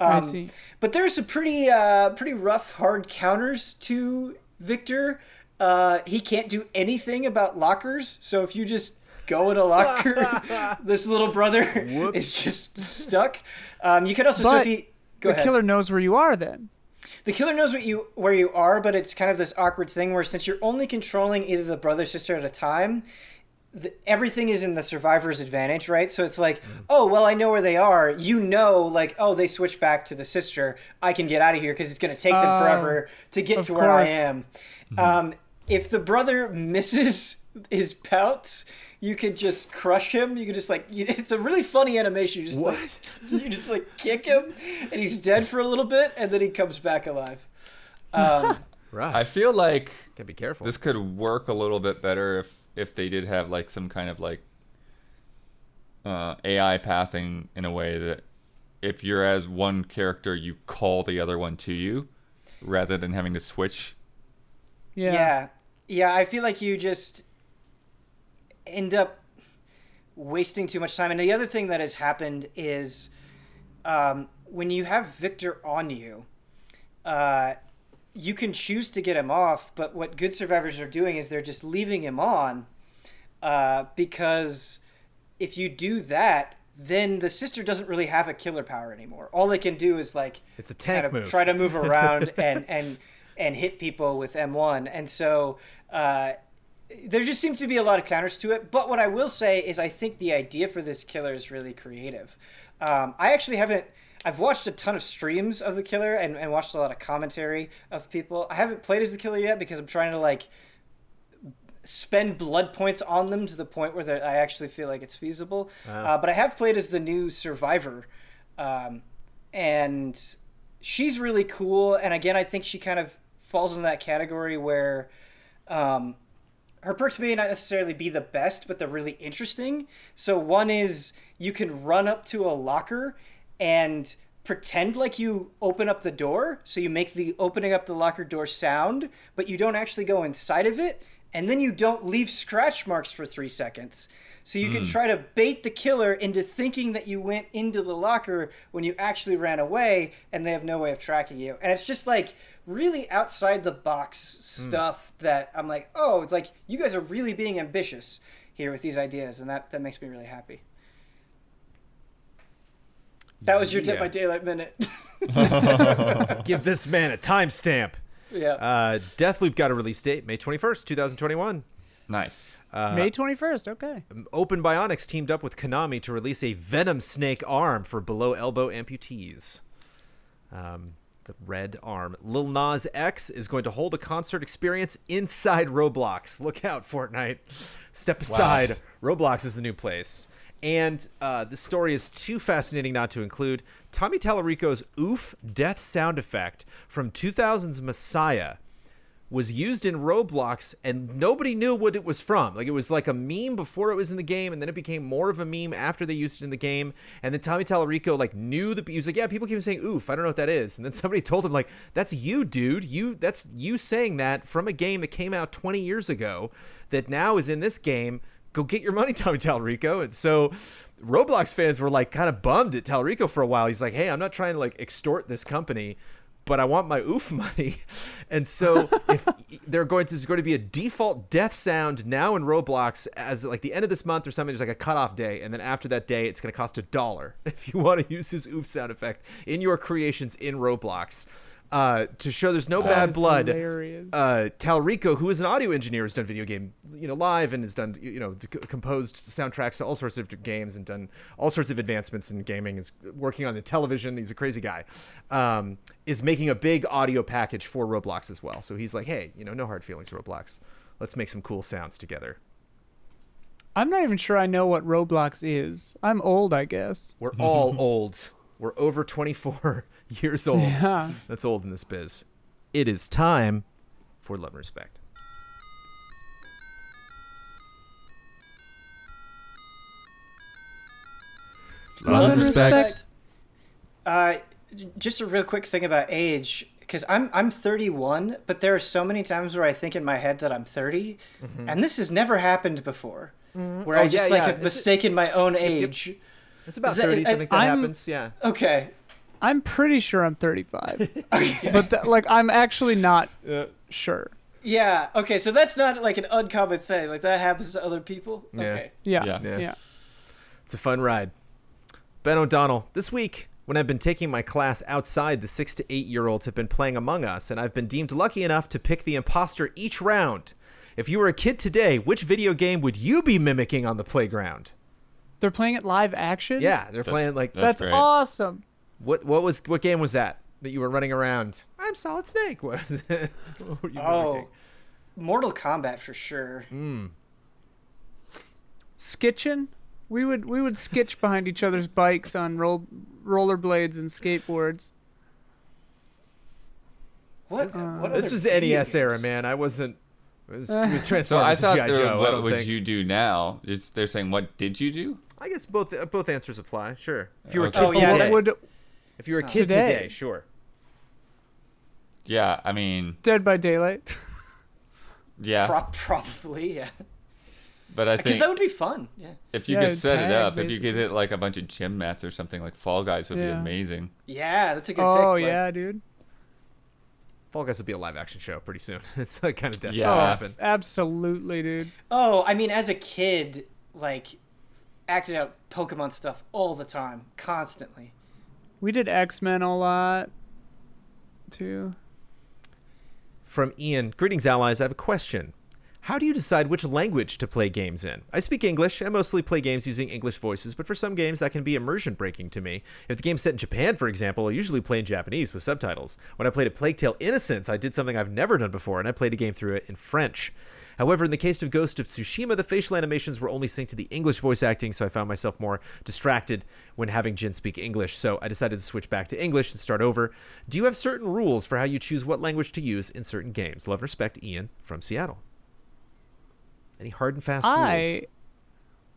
I Um, see. But there's some pretty uh, pretty rough, hard counters to Victor. Uh, he can't do anything about lockers. So if you just go in a locker, this little brother is just stuck. Um, you can also so if he go the ahead. killer knows where you are. Then The killer knows what you where you are, but it's kind of this awkward thing where since you're only controlling either the brother sister at a time, the, everything is in the survivor's advantage, right? So it's like, oh well, I know where they are. You know, like oh they switch back to the sister. I can get out of here because it's going to take them Oh, forever to get to where I course. am. Um, if the brother misses his pouts. You could just crush him. You could just like you, it's a really funny animation. You just like you just like kick him, and he's dead for a little bit, and then he comes back alive. Um, Right. I feel like Gotta be careful. this could work a little bit better if if they did have like some kind of like uh, AI pathing in a way that if you're as one character, you call the other one to you, rather than having to switch. yeah. yeah. Yeah, I feel like you just end up wasting too much time. And the other thing that has happened is um, when you have Victor on you, uh, you can choose to get him off, but what good survivors are doing is they're just leaving him on uh, because if you do that, then the sister doesn't really have a killer power anymore. All they can do is like It's a tank kind of move. try to move around and and and hit people with M1. And so uh, there just seems to be a lot of counters to it. But what I will say is I think the idea for this killer is really creative. Um, I actually haven't. I've watched a ton of streams of the killer and, and watched a lot of commentary of people. I haven't played as the killer yet because I'm trying to like spend blood points on them to the point where I actually feel like it's feasible. Uh, but I have played as the new survivor, um, and she's really cool. And again, I think she kind of falls in that category where um, her perks may not necessarily be the best, but they're really interesting. So one is you can run up to a locker and pretend like you open up the door. So you make the opening up the locker door sound, but you don't actually go inside of it. And then you don't leave scratch marks for three seconds. So you can try to bait the killer into thinking that you went into the locker when you actually ran away and they have no way of tracking you. And it's just like really outside the box stuff that I'm like, oh, it's like you guys are really being ambitious here with these ideas, and that, that makes me really happy. That was your Dead Yeah. by Daylight minute. Give this man a timestamp. yeah. Uh, Deathloop got a release date, May 21st, 2021. Nice. May twenty first. Okay. Open Bionics teamed up with Konami to release a Venom Snake arm for below elbow amputees. Um, the red arm. Lil Nas X is going to hold a concert experience inside Roblox. Look out, Fortnite. Step aside. Roblox is the new place. And uh, this story is too fascinating not to include Tommy Tallarico's oof death sound effect from 2000's Messiah was used in Roblox and nobody knew what it was from. Like it was like a meme before it was in the game and then it became more of a meme after they used it in the game. And then Tommy Tallarico like knew the he was like, "Yeah, people keep saying oof, I don't know what that is." And then somebody told him like, "That's you, dude. You that's you saying that from a game that came out 20 years ago that now is in this game. Go get your money, Tommy Tallarico." And so Roblox fans were like kind of bummed at Tallarico for a while. He's like, "Hey, I'm not trying to like extort this company." But I want my oof money. And so if they're going to, there's going to be a default death sound now in Roblox as like the end of this month or something, there's like a cutoff day. And then after that day, it's going to cost a dollar if you want to use his oof sound effect in your creations in Roblox uh, to show there's no bad blood. hilarious. Uh, Tallarico, who is an audio engineer, has done video game, you know, live and has done, you know, c- composed soundtracks to all sorts of games and done all sorts of advancements in gaming. Is working on the television. He's a crazy guy. Um, is making a big audio package for Roblox as well. So he's like, hey, you know, no hard feelings, Roblox. Let's make some cool sounds together. I'm not even sure I know what Roblox is. I'm old, I guess. We're all old. We're over 24 years old. Yeah. That's old in this biz. It is time for love and respect. Love and respect. Uh, just a real quick thing about age, because I'm I'm 31, but there are so many times where I think in my head that I'm 30, and this has never happened before, where Oh, I just yeah, like yeah. have It's- mistaken my own age. It's about Is that- 30s. I think that I'm- happens. Yeah. Okay, I'm pretty sure I'm 35. but th- like I'm actually not sure. yeah, okay, so that's not like an uncommon thing. Like that happens to other people. Yeah. Okay, Yeah. Yeah. Yeah. Yeah. It's a fun ride. Ben O'Donnell, this week, when I've been taking my class outside, the six to eight year olds have been playing Among Us, and I've been deemed lucky enough to pick the imposter each round. If you were a kid today, which video game would you be mimicking on the playground? They're playing it live action? Yeah, they're playing like That's, great. awesome. What? What was what game was that that you were running around? I'm Solid Snake. What is it? What were you Oh, mimicking? Mortal Kombat for sure. Skitching? We would we would skitch behind each other's bikes on roll rollerblades and skateboards. What? what This other was video NES era, man. I wasn't. It was, it was So I Transformers and thought GI Joe. What don't would think. you do now? It's, they're saying, what did you do? I guess both uh, both answers apply. Sure. If you were a kid Oh, yeah, today, What would if you were a kid Today. today, sure. Yeah, I mean, Dead by Daylight? yeah. Pro- probably, yeah. But I Because think that would be fun. Yeah. if you Yeah, could set tag, it up, if you could hit like a bunch of gym mats or something like Fall Guys would be amazing. Yeah, that's a good oh pick. Blake. yeah, dude. Fall Guys will be a live action show pretty soon. it's like kind of destined Yeah. to Oh, happen. absolutely, dude. Oh, I mean, as a kid, like, acted out Pokemon stuff all the time, constantly. We did X Men a lot, too. From Ian, greetings, allies. I have a question. How do you decide which language to play games in? I speak English and mostly play games using English voices, but for some games that can be immersion breaking to me. If the game's set in Japan, for example, I usually play in Japanese with subtitles. When I played a Plague Tale Innocence, I did something I've never done before, and I played a game through it in French. However, in the case of Ghost of Tsushima, the facial animations were only synced to the English voice acting, so I found myself more distracted when having Jin speak English, so I decided to switch back to English and start over. Do you have certain rules for how you choose what language to use in certain games? Love and respect, Ian from Seattle. Any hard and fast rules? I,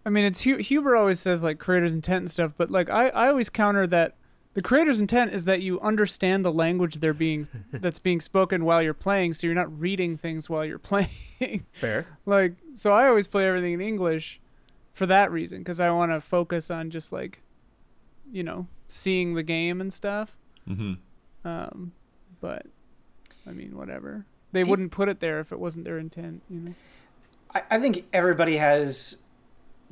I mean, it's Huber always says like creator's intent and stuff, but like I, I always counter that the creator's intent is that you understand the language they're being that's being spoken while you're playing, so you're not reading things while you're playing. Fair. like, so I always play everything in English for that reason because I want to focus on just like, you know, seeing the game and stuff. hmm Um, but I mean, whatever. They wouldn't put it there if it wasn't their intent, you know. I, I think everybody has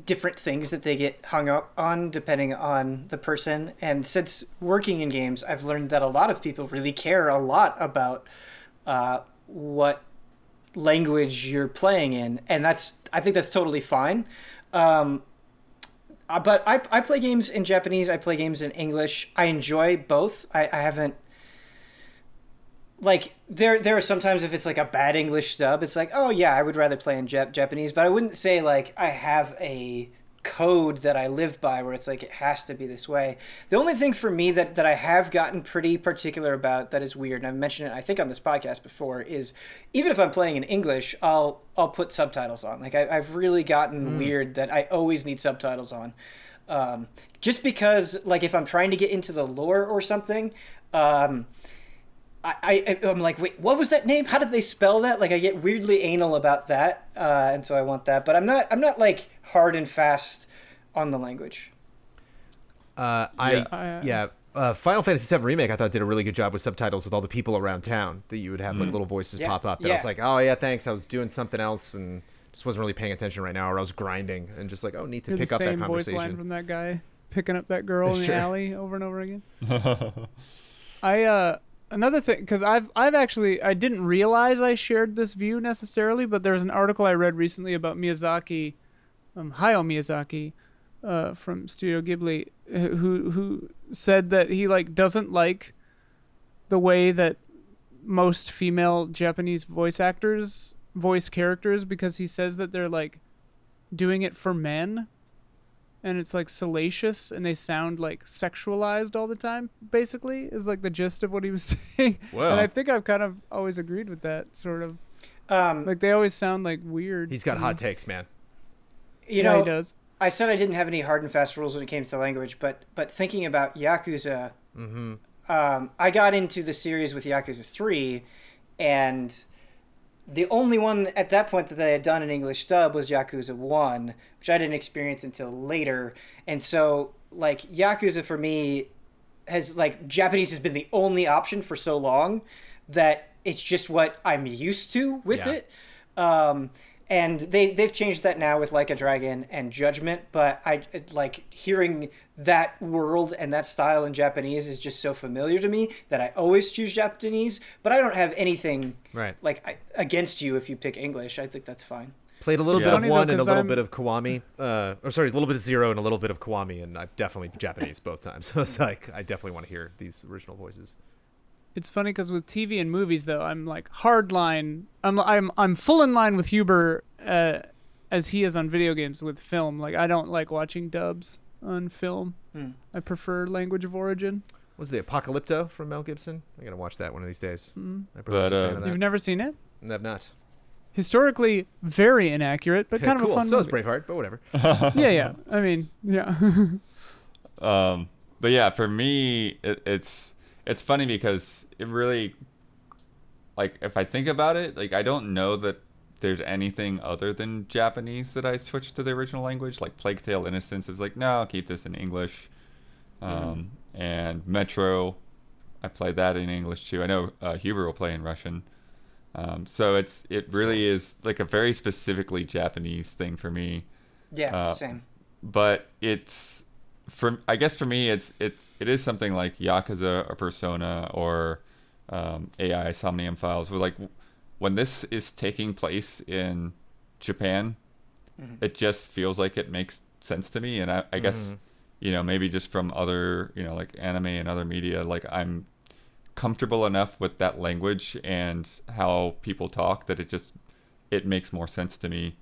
different things that they get hung up on depending on the person. And since working in games, I've learned that a lot of people really care a lot about uh, what language you're playing in, and that's I think that's totally fine. Um, uh, but I, I play games in Japanese. I play games in English. I enjoy both. I, I haven't like there there are sometimes if it's like a bad English dub, it's like oh yeah, I would rather play in Jap- Japanese. But I wouldn't say like I have a code that I live by where it's like it has to be this way. The only thing for me that, that I have gotten pretty particular about that is weird, and I've mentioned it I think on this podcast before, is even if I'm playing in English, I'll I'll put subtitles on. Like I, have really gotten weird that I always need subtitles on. Um, just because like if I'm trying to get into the lore or something, um, I, I am like, wait, what was that name? How did they spell that? Like, I get weirdly anal about that, uh, and so I want that. But I'm not I'm not like hard and fast on the language. Uh, I Yeah. I, uh, yeah. Uh, Final Fantasy VII Remake, I thought did a really good job with subtitles with all the people around town that you would have like little voices Yeah. pop up. That I was like, oh yeah, thanks. I was doing something else and just wasn't really paying attention right now, or I was grinding and just like, oh, need to You're pick the up that same voice line conversation. from that guy picking up that girl in Sure. the alley over and over again. I uh another thing because I've I've actually I didn't realize I shared this view necessarily, but there was an article I read recently about Miyazaki, um, Hayao Miyazaki, uh, from Studio Ghibli, who who said that he like doesn't like the way that most female Japanese voice actors voice characters because he says that they're like doing it for men and it's like salacious and they sound like sexualized all the time basically is like the gist of what he was saying Well. and i think i've kind of always agreed with that sort of Um, like they always sound like weird He's got hot me. takes, man. you yeah, know, he does I said I didn't have any hard and fast rules when it came to language, but but thinking about Yakuza, um, I got into the series with Yakuza three, and the only one at that point that they had done in English dub was Yakuza one, which I didn't experience until later, and so like Yakuza for me has like Japanese has been the only option for so long that it's just what I'm used to with Yeah. it. Um, and they they've changed that now with like a dragon and judgment but i like hearing that world and that style in japanese is just so familiar to me that i always choose japanese but i don't have anything Right. like I, against you if you pick english i think that's fine Played a little Yeah. bit of Funny though, one and a little I'm- bit of Kiwami. Uh, or sorry, a little bit of zero and a little bit of Kiwami, and I'm definitely Japanese both times. So it's like I definitely want to hear these original voices. It's funny because with tv and movies though i'm like hard line i'm i'm, I'm full in line with huber uh, as he is on video games with film like i don't like watching dubs on film Hmm. i prefer language of origin Was the Apocalypto from Mel Gibson? I gotta watch that one of these days. Mm. My brother's But, a fan uh, of you've never seen it No, I've not. historically very inaccurate but Okay, kind cool. of a fun so is. Braveheart, but whatever. yeah yeah i mean yeah Um, but yeah, for me, it, it's it's funny because it really, like, if I think about it, like, I don't know that there's anything other than Japanese that I switched to the original language. Like Plague Tale: Innocence is like, no, I'll keep this in English. Um, And Metro, I played that in English too. I know uh, Huber will play in Russian. Um, so it's it really is like a very specifically Japanese thing for me yeah Uh, same but it's for I guess for me it's it it is something like Yakuza or Persona or um, AI Somnium Files. Where like when this is taking place in Japan, it just feels like it makes sense to me, and I, I guess you know maybe just from other you know like anime and other media, like I'm comfortable enough with that language and how people talk that it just it makes more sense to me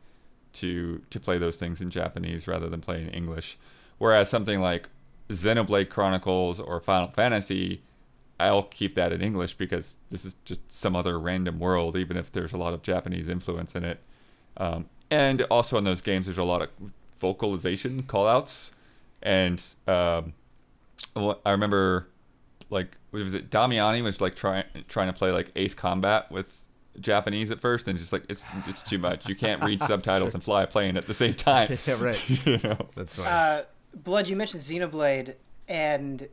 to to play those things in Japanese rather than play in English. Whereas something like Xenoblade Chronicles or Final Fantasy, I'll keep that in English because this is just some other random world, even if there's a lot of Japanese influence in it. Um, and also in those games, there's a lot of vocalization callouts. And um, I remember, like, was it Damiani was like trying trying to play like Ace Combat with Japanese at first, and just like it's it's too much. You can't read subtitles and fly a plane at the same time. yeah, right. you know. That's fine. uh, blood you mentioned xenoblade and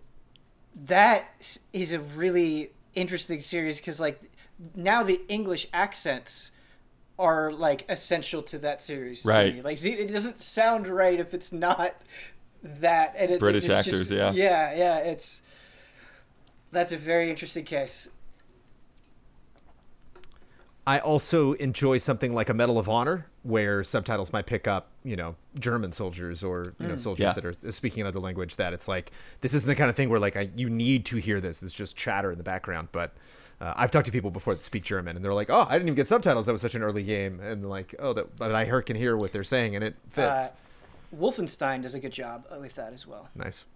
that is a really interesting series because like now the english accents are like essential to that series Right. like it doesn't sound right if it's not that and it, British it's actors, just- yeah. yeah yeah it's that's a very interesting case I also enjoy something like a Medal of Honor, where subtitles might pick up, you know, German soldiers or you know soldiers Yeah. that are speaking another language. That it's like this isn't the kind of thing where like I, you need to hear this. It's just chatter in the background. But uh, I've talked to people before that speak German, and they're like, "Oh, I didn't even get subtitles. That was such an early game." And like, "Oh, that but I hear, can hear what they're saying, and it fits." Uh, Wolfenstein does a good job with that as well. Nice.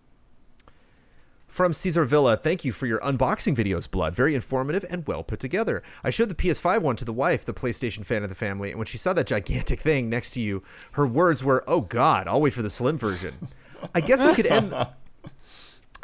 From Caesar Villa, thank you for your unboxing videos, Blood. Very informative and well put together. I showed the PS5 one to the wife, the PlayStation fan of the family, and when she saw that gigantic thing next to you, her words were, "Oh God, I'll wait for the slim version." I guess I could end.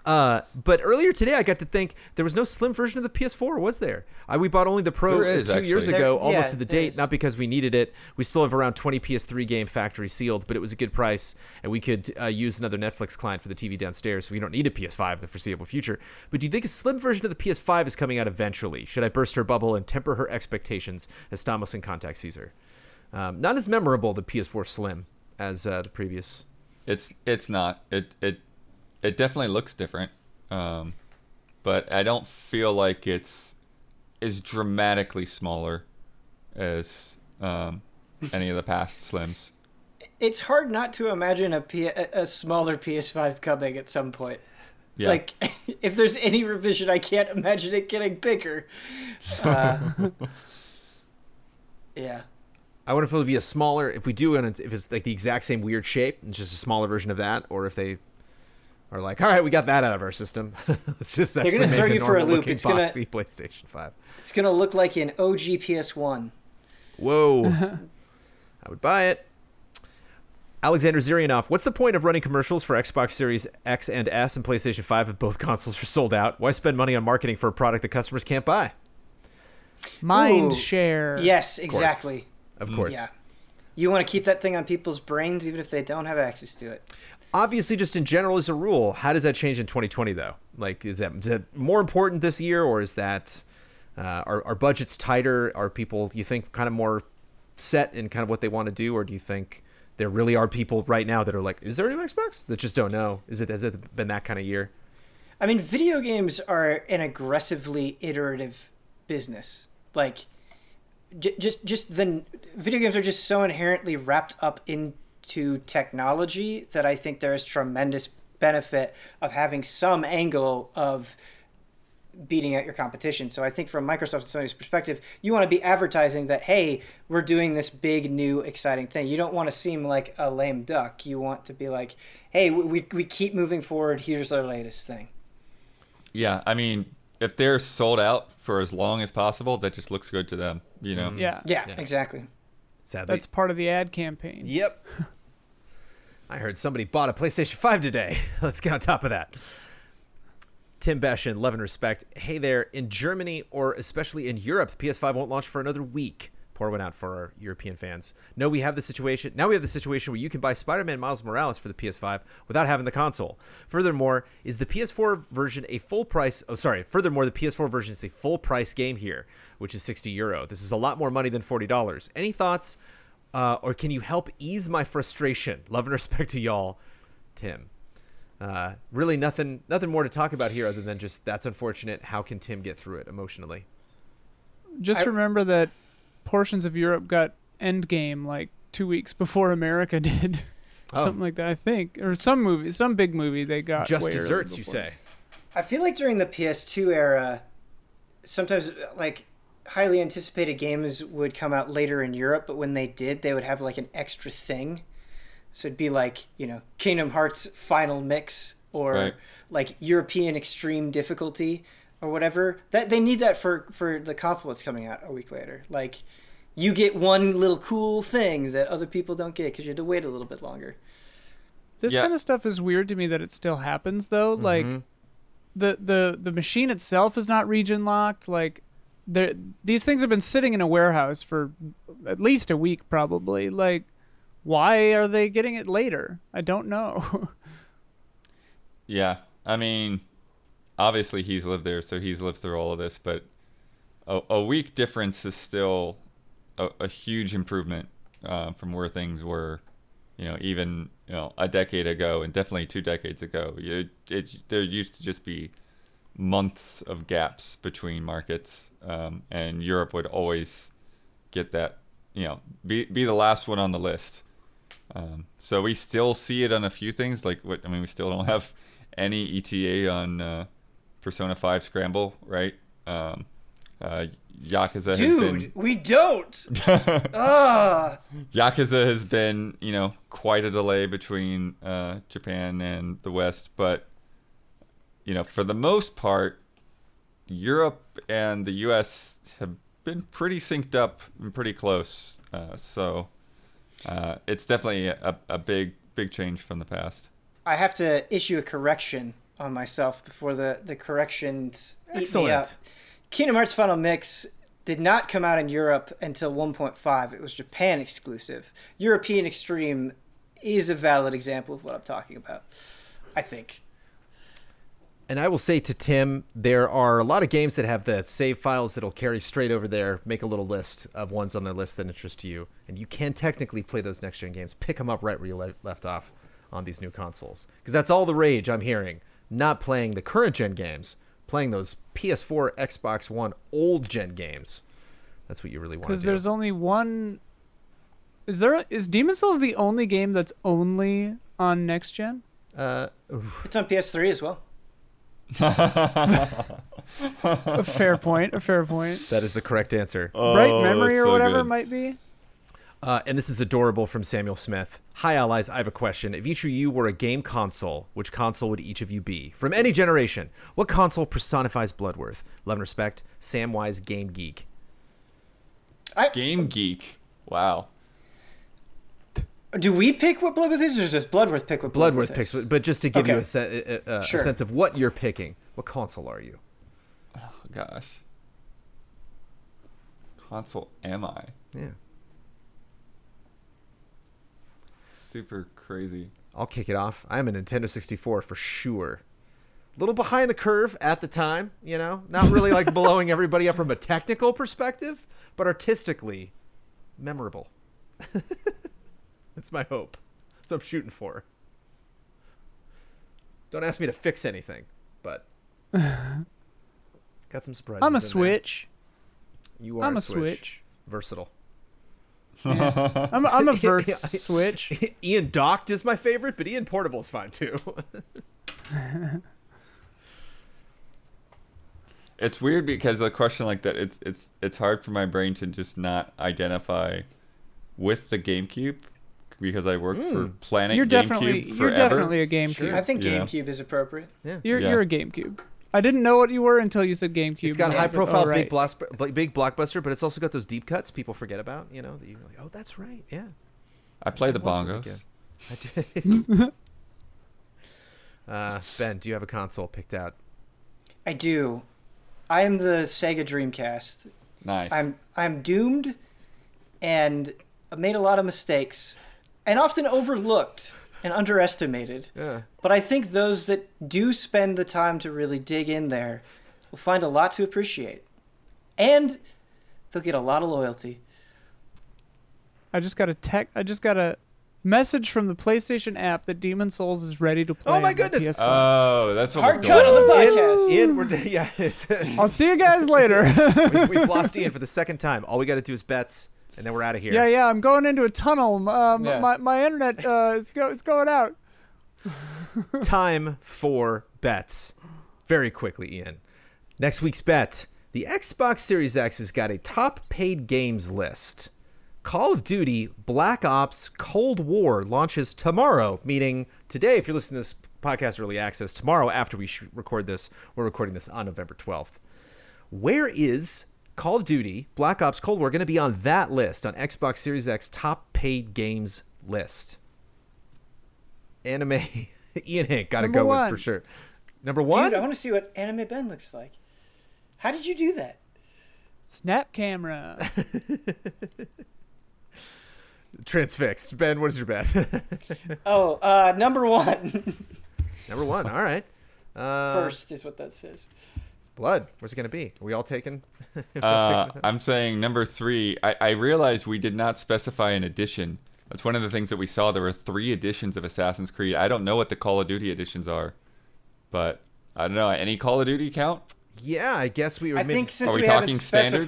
Uh, but earlier today, I got to think there was no slim version of the PS4, was there? I, we bought only the Pro There is, two years actually. ago, There- almost yeah, to the date, is. not because we needed it. We still have around 20 PS3 game factory sealed, but it was a good price, and we could uh, use another Netflix client for the TV downstairs, so we don't need a PS5 in the foreseeable future. But do you think a slim version of the PS5 is coming out eventually? Should I burst her bubble and temper her expectations as Stamos and Contact Caesar? Um, not as memorable, the PS4 Slim, as uh, the previous. It's it's not. It it it definitely looks different. Um, but I don't feel like it's as dramatically smaller as um, any of the past slims. It's hard not to imagine a, P- a a smaller PS5 coming at some point. Yeah. Like, if there's any revision, I can't imagine it getting bigger. Uh, yeah. I wonder if it'll be a smaller. If we do, and if it's like the exact same weird shape, it's just a smaller version of that, or if they are like, all right, we got that out of our system. Let's just They're gonna make throw a you for a normal loop. It's gonna- boxy PlayStation Five. It's going to look like an OG PS1. Whoa, I would buy it. Alexander Zirianov, what's the point of running commercials for Xbox Series X and S and PlayStation 5 if both consoles are sold out? Why spend money on marketing for a product that customers can't buy? Mind Ooh. share. Yes, course. exactly. Of course. Yeah. You want to keep that thing on people's brains even if they don't have access to it. Obviously just in general as a rule how does that change in 2020 though? Like is that, is that more important this year or is that uh, are, are budgets tighter? Are people you think kind of more set in kind of what they want to do or do you think there really are people right now that are like is there a new xbox? that just don't know? Is it has it been that kind of year? I mean, video games are an aggressively iterative business. Like, just just the video games are just so inherently wrapped up into technology that I think there is tremendous benefit of having some angle of beating out your competition. So I think from Microsoft and Sony's perspective, you want to be advertising that hey, we're doing this big new exciting thing. You don't want to seem like a lame duck. You want to be like, hey, we we keep moving forward. Here's our latest thing. Yeah, I mean, if they're sold out for as long as possible, that just looks good to them. You know. Yeah. Yeah, Yeah. exactly. sadly That's part of the ad campaign. Yep. I heard somebody bought a PlayStation 5 today. Let's get on top of that. Tim Beshin, love and respect. Hey there, in Germany or especially in Europe, the PS5 won't launch for another week. Pour one out for our European fans. No, we have the situation. Now we have the situation where you can buy Spider-Man Miles Morales for the PS5 without having the console. Furthermore, is the PS4 version a full price? Oh, sorry. Furthermore, the PS4 version is a full price game here, which is 60 euro. This is a lot more money than $40. Any thoughts? Uh, or can you help ease my frustration? Love and respect to y'all, Tim. Uh, really, nothing, nothing more to talk about here other than just that's unfortunate. How can Tim get through it emotionally? Just I- remember that portions of Europe got Endgame like two weeks before America did. Oh. Something like that, I think, or some movie, some big movie they got. Just desserts, you say? I feel like during the PS2 era, sometimes like highly anticipated games would come out later in Europe, but when they did, they would have like an extra thing. So it'd be like, you know, Kingdom Hearts Final Mix or Right. like European Extreme Difficulty or whatever. That they need that for for the console that's coming out a week later. Like you get one little cool thing that other people don't get because you had to wait a little bit longer. This Yeah. kind of stuff is weird to me that it still happens though. Like mm-hmm. the the the machine itself is not region locked. Like there these things have been sitting in a warehouse for at least a week probably. Like why are they getting it later? I don't know. Yeah, I mean, obviously he's lived there, so he's lived through all of this. But a, a week difference is still a, a huge improvement uh, from where things were. You know, even you know a decade ago, and definitely two decades ago. You, it there used to just be months of gaps between markets, um, and Europe would always get that. You know, be be the last one on the list. Um, so we still see it on a few things. Like what I mean, we still don't have any ETA on uh, Persona Five Scramble, right? Um, uh, Yakuza has Dude, been we don't. Ah. Yakuza has been you know quite a delay between uh, Japan and the West, but you know, for the most part, Europe and the U.S. have been pretty synced up and pretty close. Uh, so uh, it's definitely a, a big big change from the past. I have to issue a correction on myself before the the corrections eat me Excellent. up. Kingdom Hearts Final Mix did not come out in Europe until 1.5. It was Japan exclusive. European Extreme is a valid example of what I'm talking about. I think. And I will say to Tim, there are a lot of games that have the save files that'll carry straight over there, make a little list of ones on their list that interest you, and you can technically play those next gen games. Pick them up right where you le- left off on these new consoles, because that's all the rage I'm hearing. Not playing the current gen games, playing those PS4, Xbox One, old gen games. That's what you really want to Because there's only one. Is there is Demon's Souls the only game that's only on next gen? uh. It's on PS3 as well. A fair point. A fair point. that is the correct answer. Bright Oh, memory that's or so whatever good. might be. Uh, and this is adorable from Samuel Smith. Hi, allies. I have a question. If each of you were a game console, which console would each of you be? From any generation, what console personifies Bloodworth? Love and respect, Samwise Game Geek. Game Geek. Wow. Do we pick what Bloodworth is, or does Bloodworth pick what Bloodworth, Bloodworth picks, is? but just to give you a, se- a, a, a sense of what you're picking, what console are you? Oh, gosh. Console am I? Yeah, Super crazy. I'll kick it off. I'm a Nintendo 64 for sure. A little behind the curve at the time, you know, not really like blowing everybody up from a technical perspective, but artistically memorable. That's my hope. That's what I'm shooting for. Don't ask me to fix anything, but got some surprises. I'm a in there. Switch. You are I'm a a Switch. Switch. Versatile. Yeah. I'm, I'm a verse Switch. Ian Docked is my favorite, but Ian Portable is fine too. It's weird because a question like that, it's it's it's hard for my brain to just not identify with the GameCube because I work for Planet You're GameCube definitely forever. you're definitely a GameCube. Sure. I think Yeah. GameCube is appropriate. yeah. You're Yeah. you're a GameCube. I didn't know what you were until you said GameCube. It's got high was like, profile, oh, big, right. blockbuster, like, big blockbuster, but it's also got those deep cuts people forget about. You know, that you're like, oh, that's right, yeah. I play the That really bongos. I did. uh, ben, do you have a console picked out? I do. I am the Sega Dreamcast. Nice. I'm I'm doomed, and I've made a lot of mistakes, and often overlooked and underestimated. Yeah. But I think those that do spend the time to really dig in there will find a lot to appreciate, and they'll get a lot of loyalty. I just got a tech. I just got a message from the PlayStation app that Demon's Souls is ready to play. Oh my goodness. PS5. oh, that's what Hard cut going on the podcast. Ian, we're yeah, I'll see you guys later. we've, we've lost Ian for the second time. All we got to do is bets, and then we're out of here. yeah, yeah. I'm going into a tunnel. Um, Yeah. my my internet uh, is go is going out. Time for bets. Very quickly, Ian. Next week's bet: the Xbox Series X has got a top paid games list. Call of Duty Black Ops Cold War launches tomorrow, meaning today, if you're listening to this podcast early access, tomorrow after we record this, we're recording this on November 12th. Where is Call of Duty Black Ops Cold War going to be on that list, on Xbox Series X top paid games list? Anime Ian Hinck got to Number go with for sure. Number one? Dude, I want to see what Anime Ben looks like. How did you do that? Snap camera. Transfixed. Ben, what is your bet? Oh, uh, number one. Number one. All right. Uh, First is what that says. Blood. Where's it going to be? Are we all taking? Uh, I'm saying number three. I, I realized we did not specify an edition. That's one of the things that we saw. There were three editions of Assassin's Creed. I don't know what the Call of Duty editions are, but I don't know. Any Call of Duty count? yeah, I guess we were. I maybe- think since Are we we, haven't talking standard?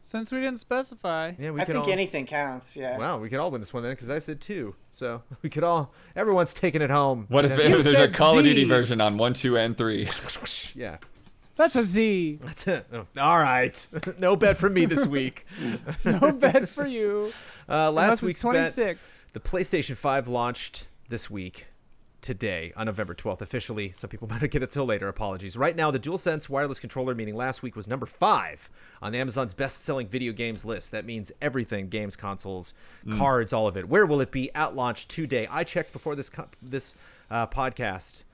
Specified, Since we didn't specify. Yeah, we I can think all, anything counts. Yeah. Wow, we could all win this one then because I said two. So we could all. Everyone's taking it home. What if Potentially. there's a said Call of Duty Z. version on one, two, and three? Yeah. That's a Z. That's it. Oh, all right. no bet from me this week. No bet for you. Uh, last Unless it's week's bet, 26. the PlayStation 5 launched this week, today, on November 12th, officially. Some people might not get it till later. Apologies. Right now, the DualSense wireless controller, meaning last week, was number five on Amazon's best selling video games list. That means everything games, consoles, cards, all of it. Where will it be at launch today? I checked before this, co- this uh, podcast,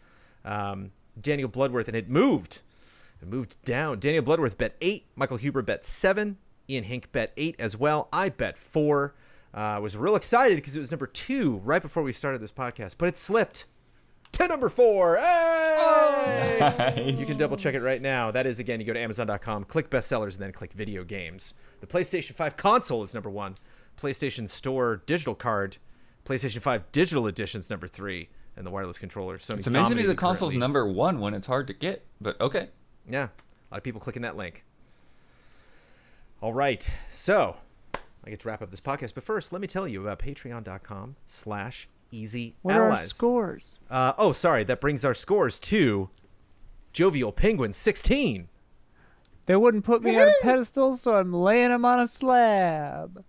um, Daniel Bloodworth, and it moved. It moved down. Daniel Bloodworth bet eight. Michael Huber bet seven. Ian Hinck bet eight as well. I bet four. I uh, was real excited because it was number two right before we started this podcast, but it slipped to number four. Hey! You can double check it right now. That is, again, you go to Amazon.com, click bestsellers, and then click video games. The PlayStation 5 console is number one. PlayStation Store digital card, PlayStation 5 digital edition's number three, and the wireless controller. Sony It's amazing to me the console's currently. number one when it's hard to get, but okay. Yeah, a lot of people clicking that link. All right, so I get to wrap up this podcast, but first, let me tell you about patreon.com slash easy What are our scores? Uh, oh, sorry, that brings our scores to Jovial Penguin 16. They wouldn't put me on a pedestal, so I'm laying them on a slab.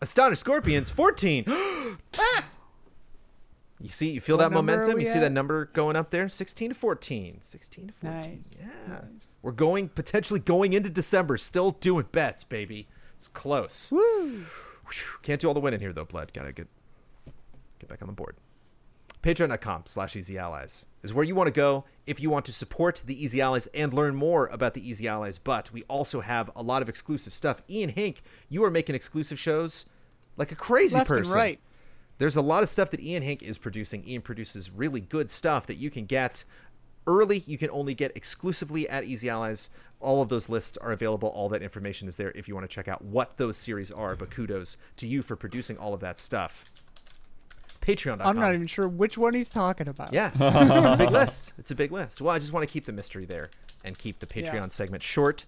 Astonished Scorpions 14. you see, you feel What that momentum? You see at? that number going up there? 16 to 14. 16 to 14. Nice. Yeah. We're going, potentially going into December, still doing bets, baby. It's close. Woo! Can't do all the winning here though, Blood. Gotta get get back on the board. Patreon.com slash Easy Allies is where you want to go if you want to support the Easy Allies and learn more about the Easy Allies. But we also have a lot of exclusive stuff. Ian Hinck, you are making exclusive shows like a crazy Left person. and right. There's a lot of stuff that Ian Hinck is producing. Ian produces really good stuff that you can get early. You can only get exclusively at Easy Allies. All of those lists are available. All that information is there if you want to check out what those series are. But kudos to you for producing all of that stuff. Patreon.com. I'm not even sure which one he's talking about. Yeah, it's a big list. It's a big list. Well, I just want to keep the mystery there and keep the Patreon Yeah. segment short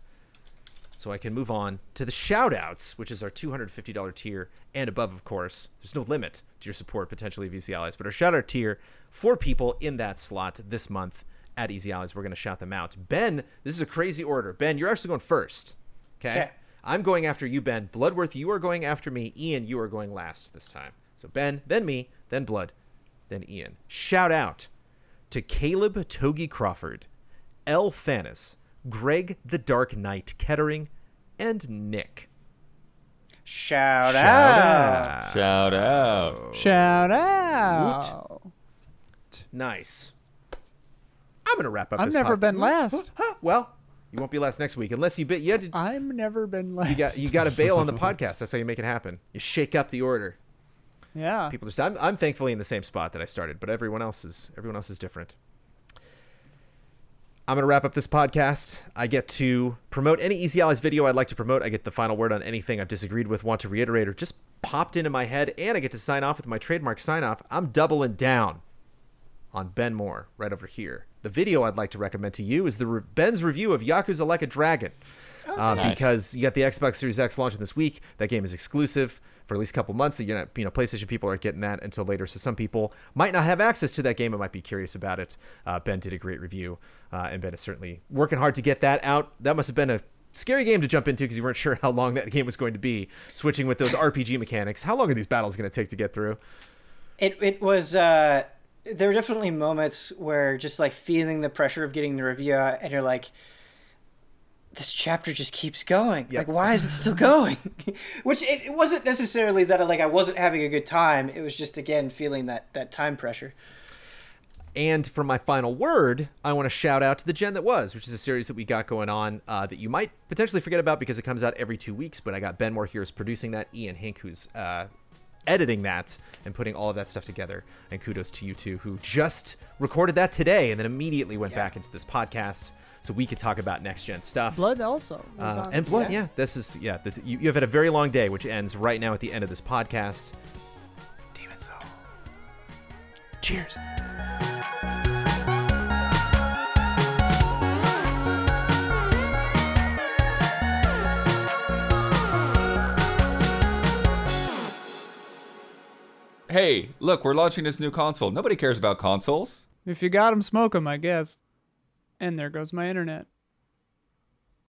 so I can move on to the shout outs, which is our $250 tier and above, of course. There's no limit to your support potentially of Easy Allies, but our shout out tier for people in that slot this month at Easy Allies, we're going to shout them out. Ben, this is a crazy order. Ben, you're actually going first. Okay. Okay. I'm going after you, Ben. Bloodworth, you are going after me. Ian, you are going last this time. So Ben, then me, then Blood, then Ian. Shout out to Caleb Togi Crawford, L. Thanis, Greg the Dark Knight Kettering, and Nick. Shout, Shout out. out. Shout out. Shout out. Nice. I'm gonna wrap up. This podcast. I've this never pod- been last. Huh, well, you won't be last next week unless you bit. You, had to, I've never been last. you got you got to bail on the podcast. That's how you make it happen. You shake up the order. Yeah. people just I'm, I'm thankfully in the same spot that I started, but everyone else is everyone else is different. I'm gonna wrap up this podcast. I get to promote any Easy Allies video I'd like to promote. I get the final word on anything I've disagreed with, want to reiterate, or just popped into my head, and I get to sign off with my trademark sign off. I'm doubling down on Ben Moore right over here. The video I'd like to recommend to you is the re- Ben's review of Yakuza Like a Dragon. Um, Nice. Because you got the Xbox Series X launching this week. That game is exclusive for at least a couple months. You're you know, PlayStation people aren't getting that until later. So some people might not have access to that game and might be curious about it. Uh, ben did a great review, uh, and Ben is certainly working hard to get that out. That must have been a scary game to jump into because you weren't sure how long that game was going to be. Switching with those RPG mechanics. How long are these battles going to take to get through? It it was uh there were definitely moments where just like feeling the pressure of getting the review out and you're like this chapter just keeps going. Yep. Like why is it still going? Which it, it wasn't necessarily that like I wasn't having a good time. It was just again feeling that that time pressure. And for my final word, I want to shout out to The Gen That Was, which is a series that we got going on uh, that you might potentially forget about because it comes out every two weeks. But I got Ben Moore here is producing that, Ian Hinck, who's uh, editing that and putting all of that stuff together. And kudos to you two, who just recorded that today and then immediately went back into this podcast so we could talk about next gen stuff. Blood also. Uh, on and blood, yeah. This is yeah. The, you, you have had a very long day, which ends right now at the end of this podcast. Demon's Souls. Cheers. Hey, look, we're launching this new console. Nobody cares about consoles. If you got 'em, smoke 'em, I guess. And there goes my internet.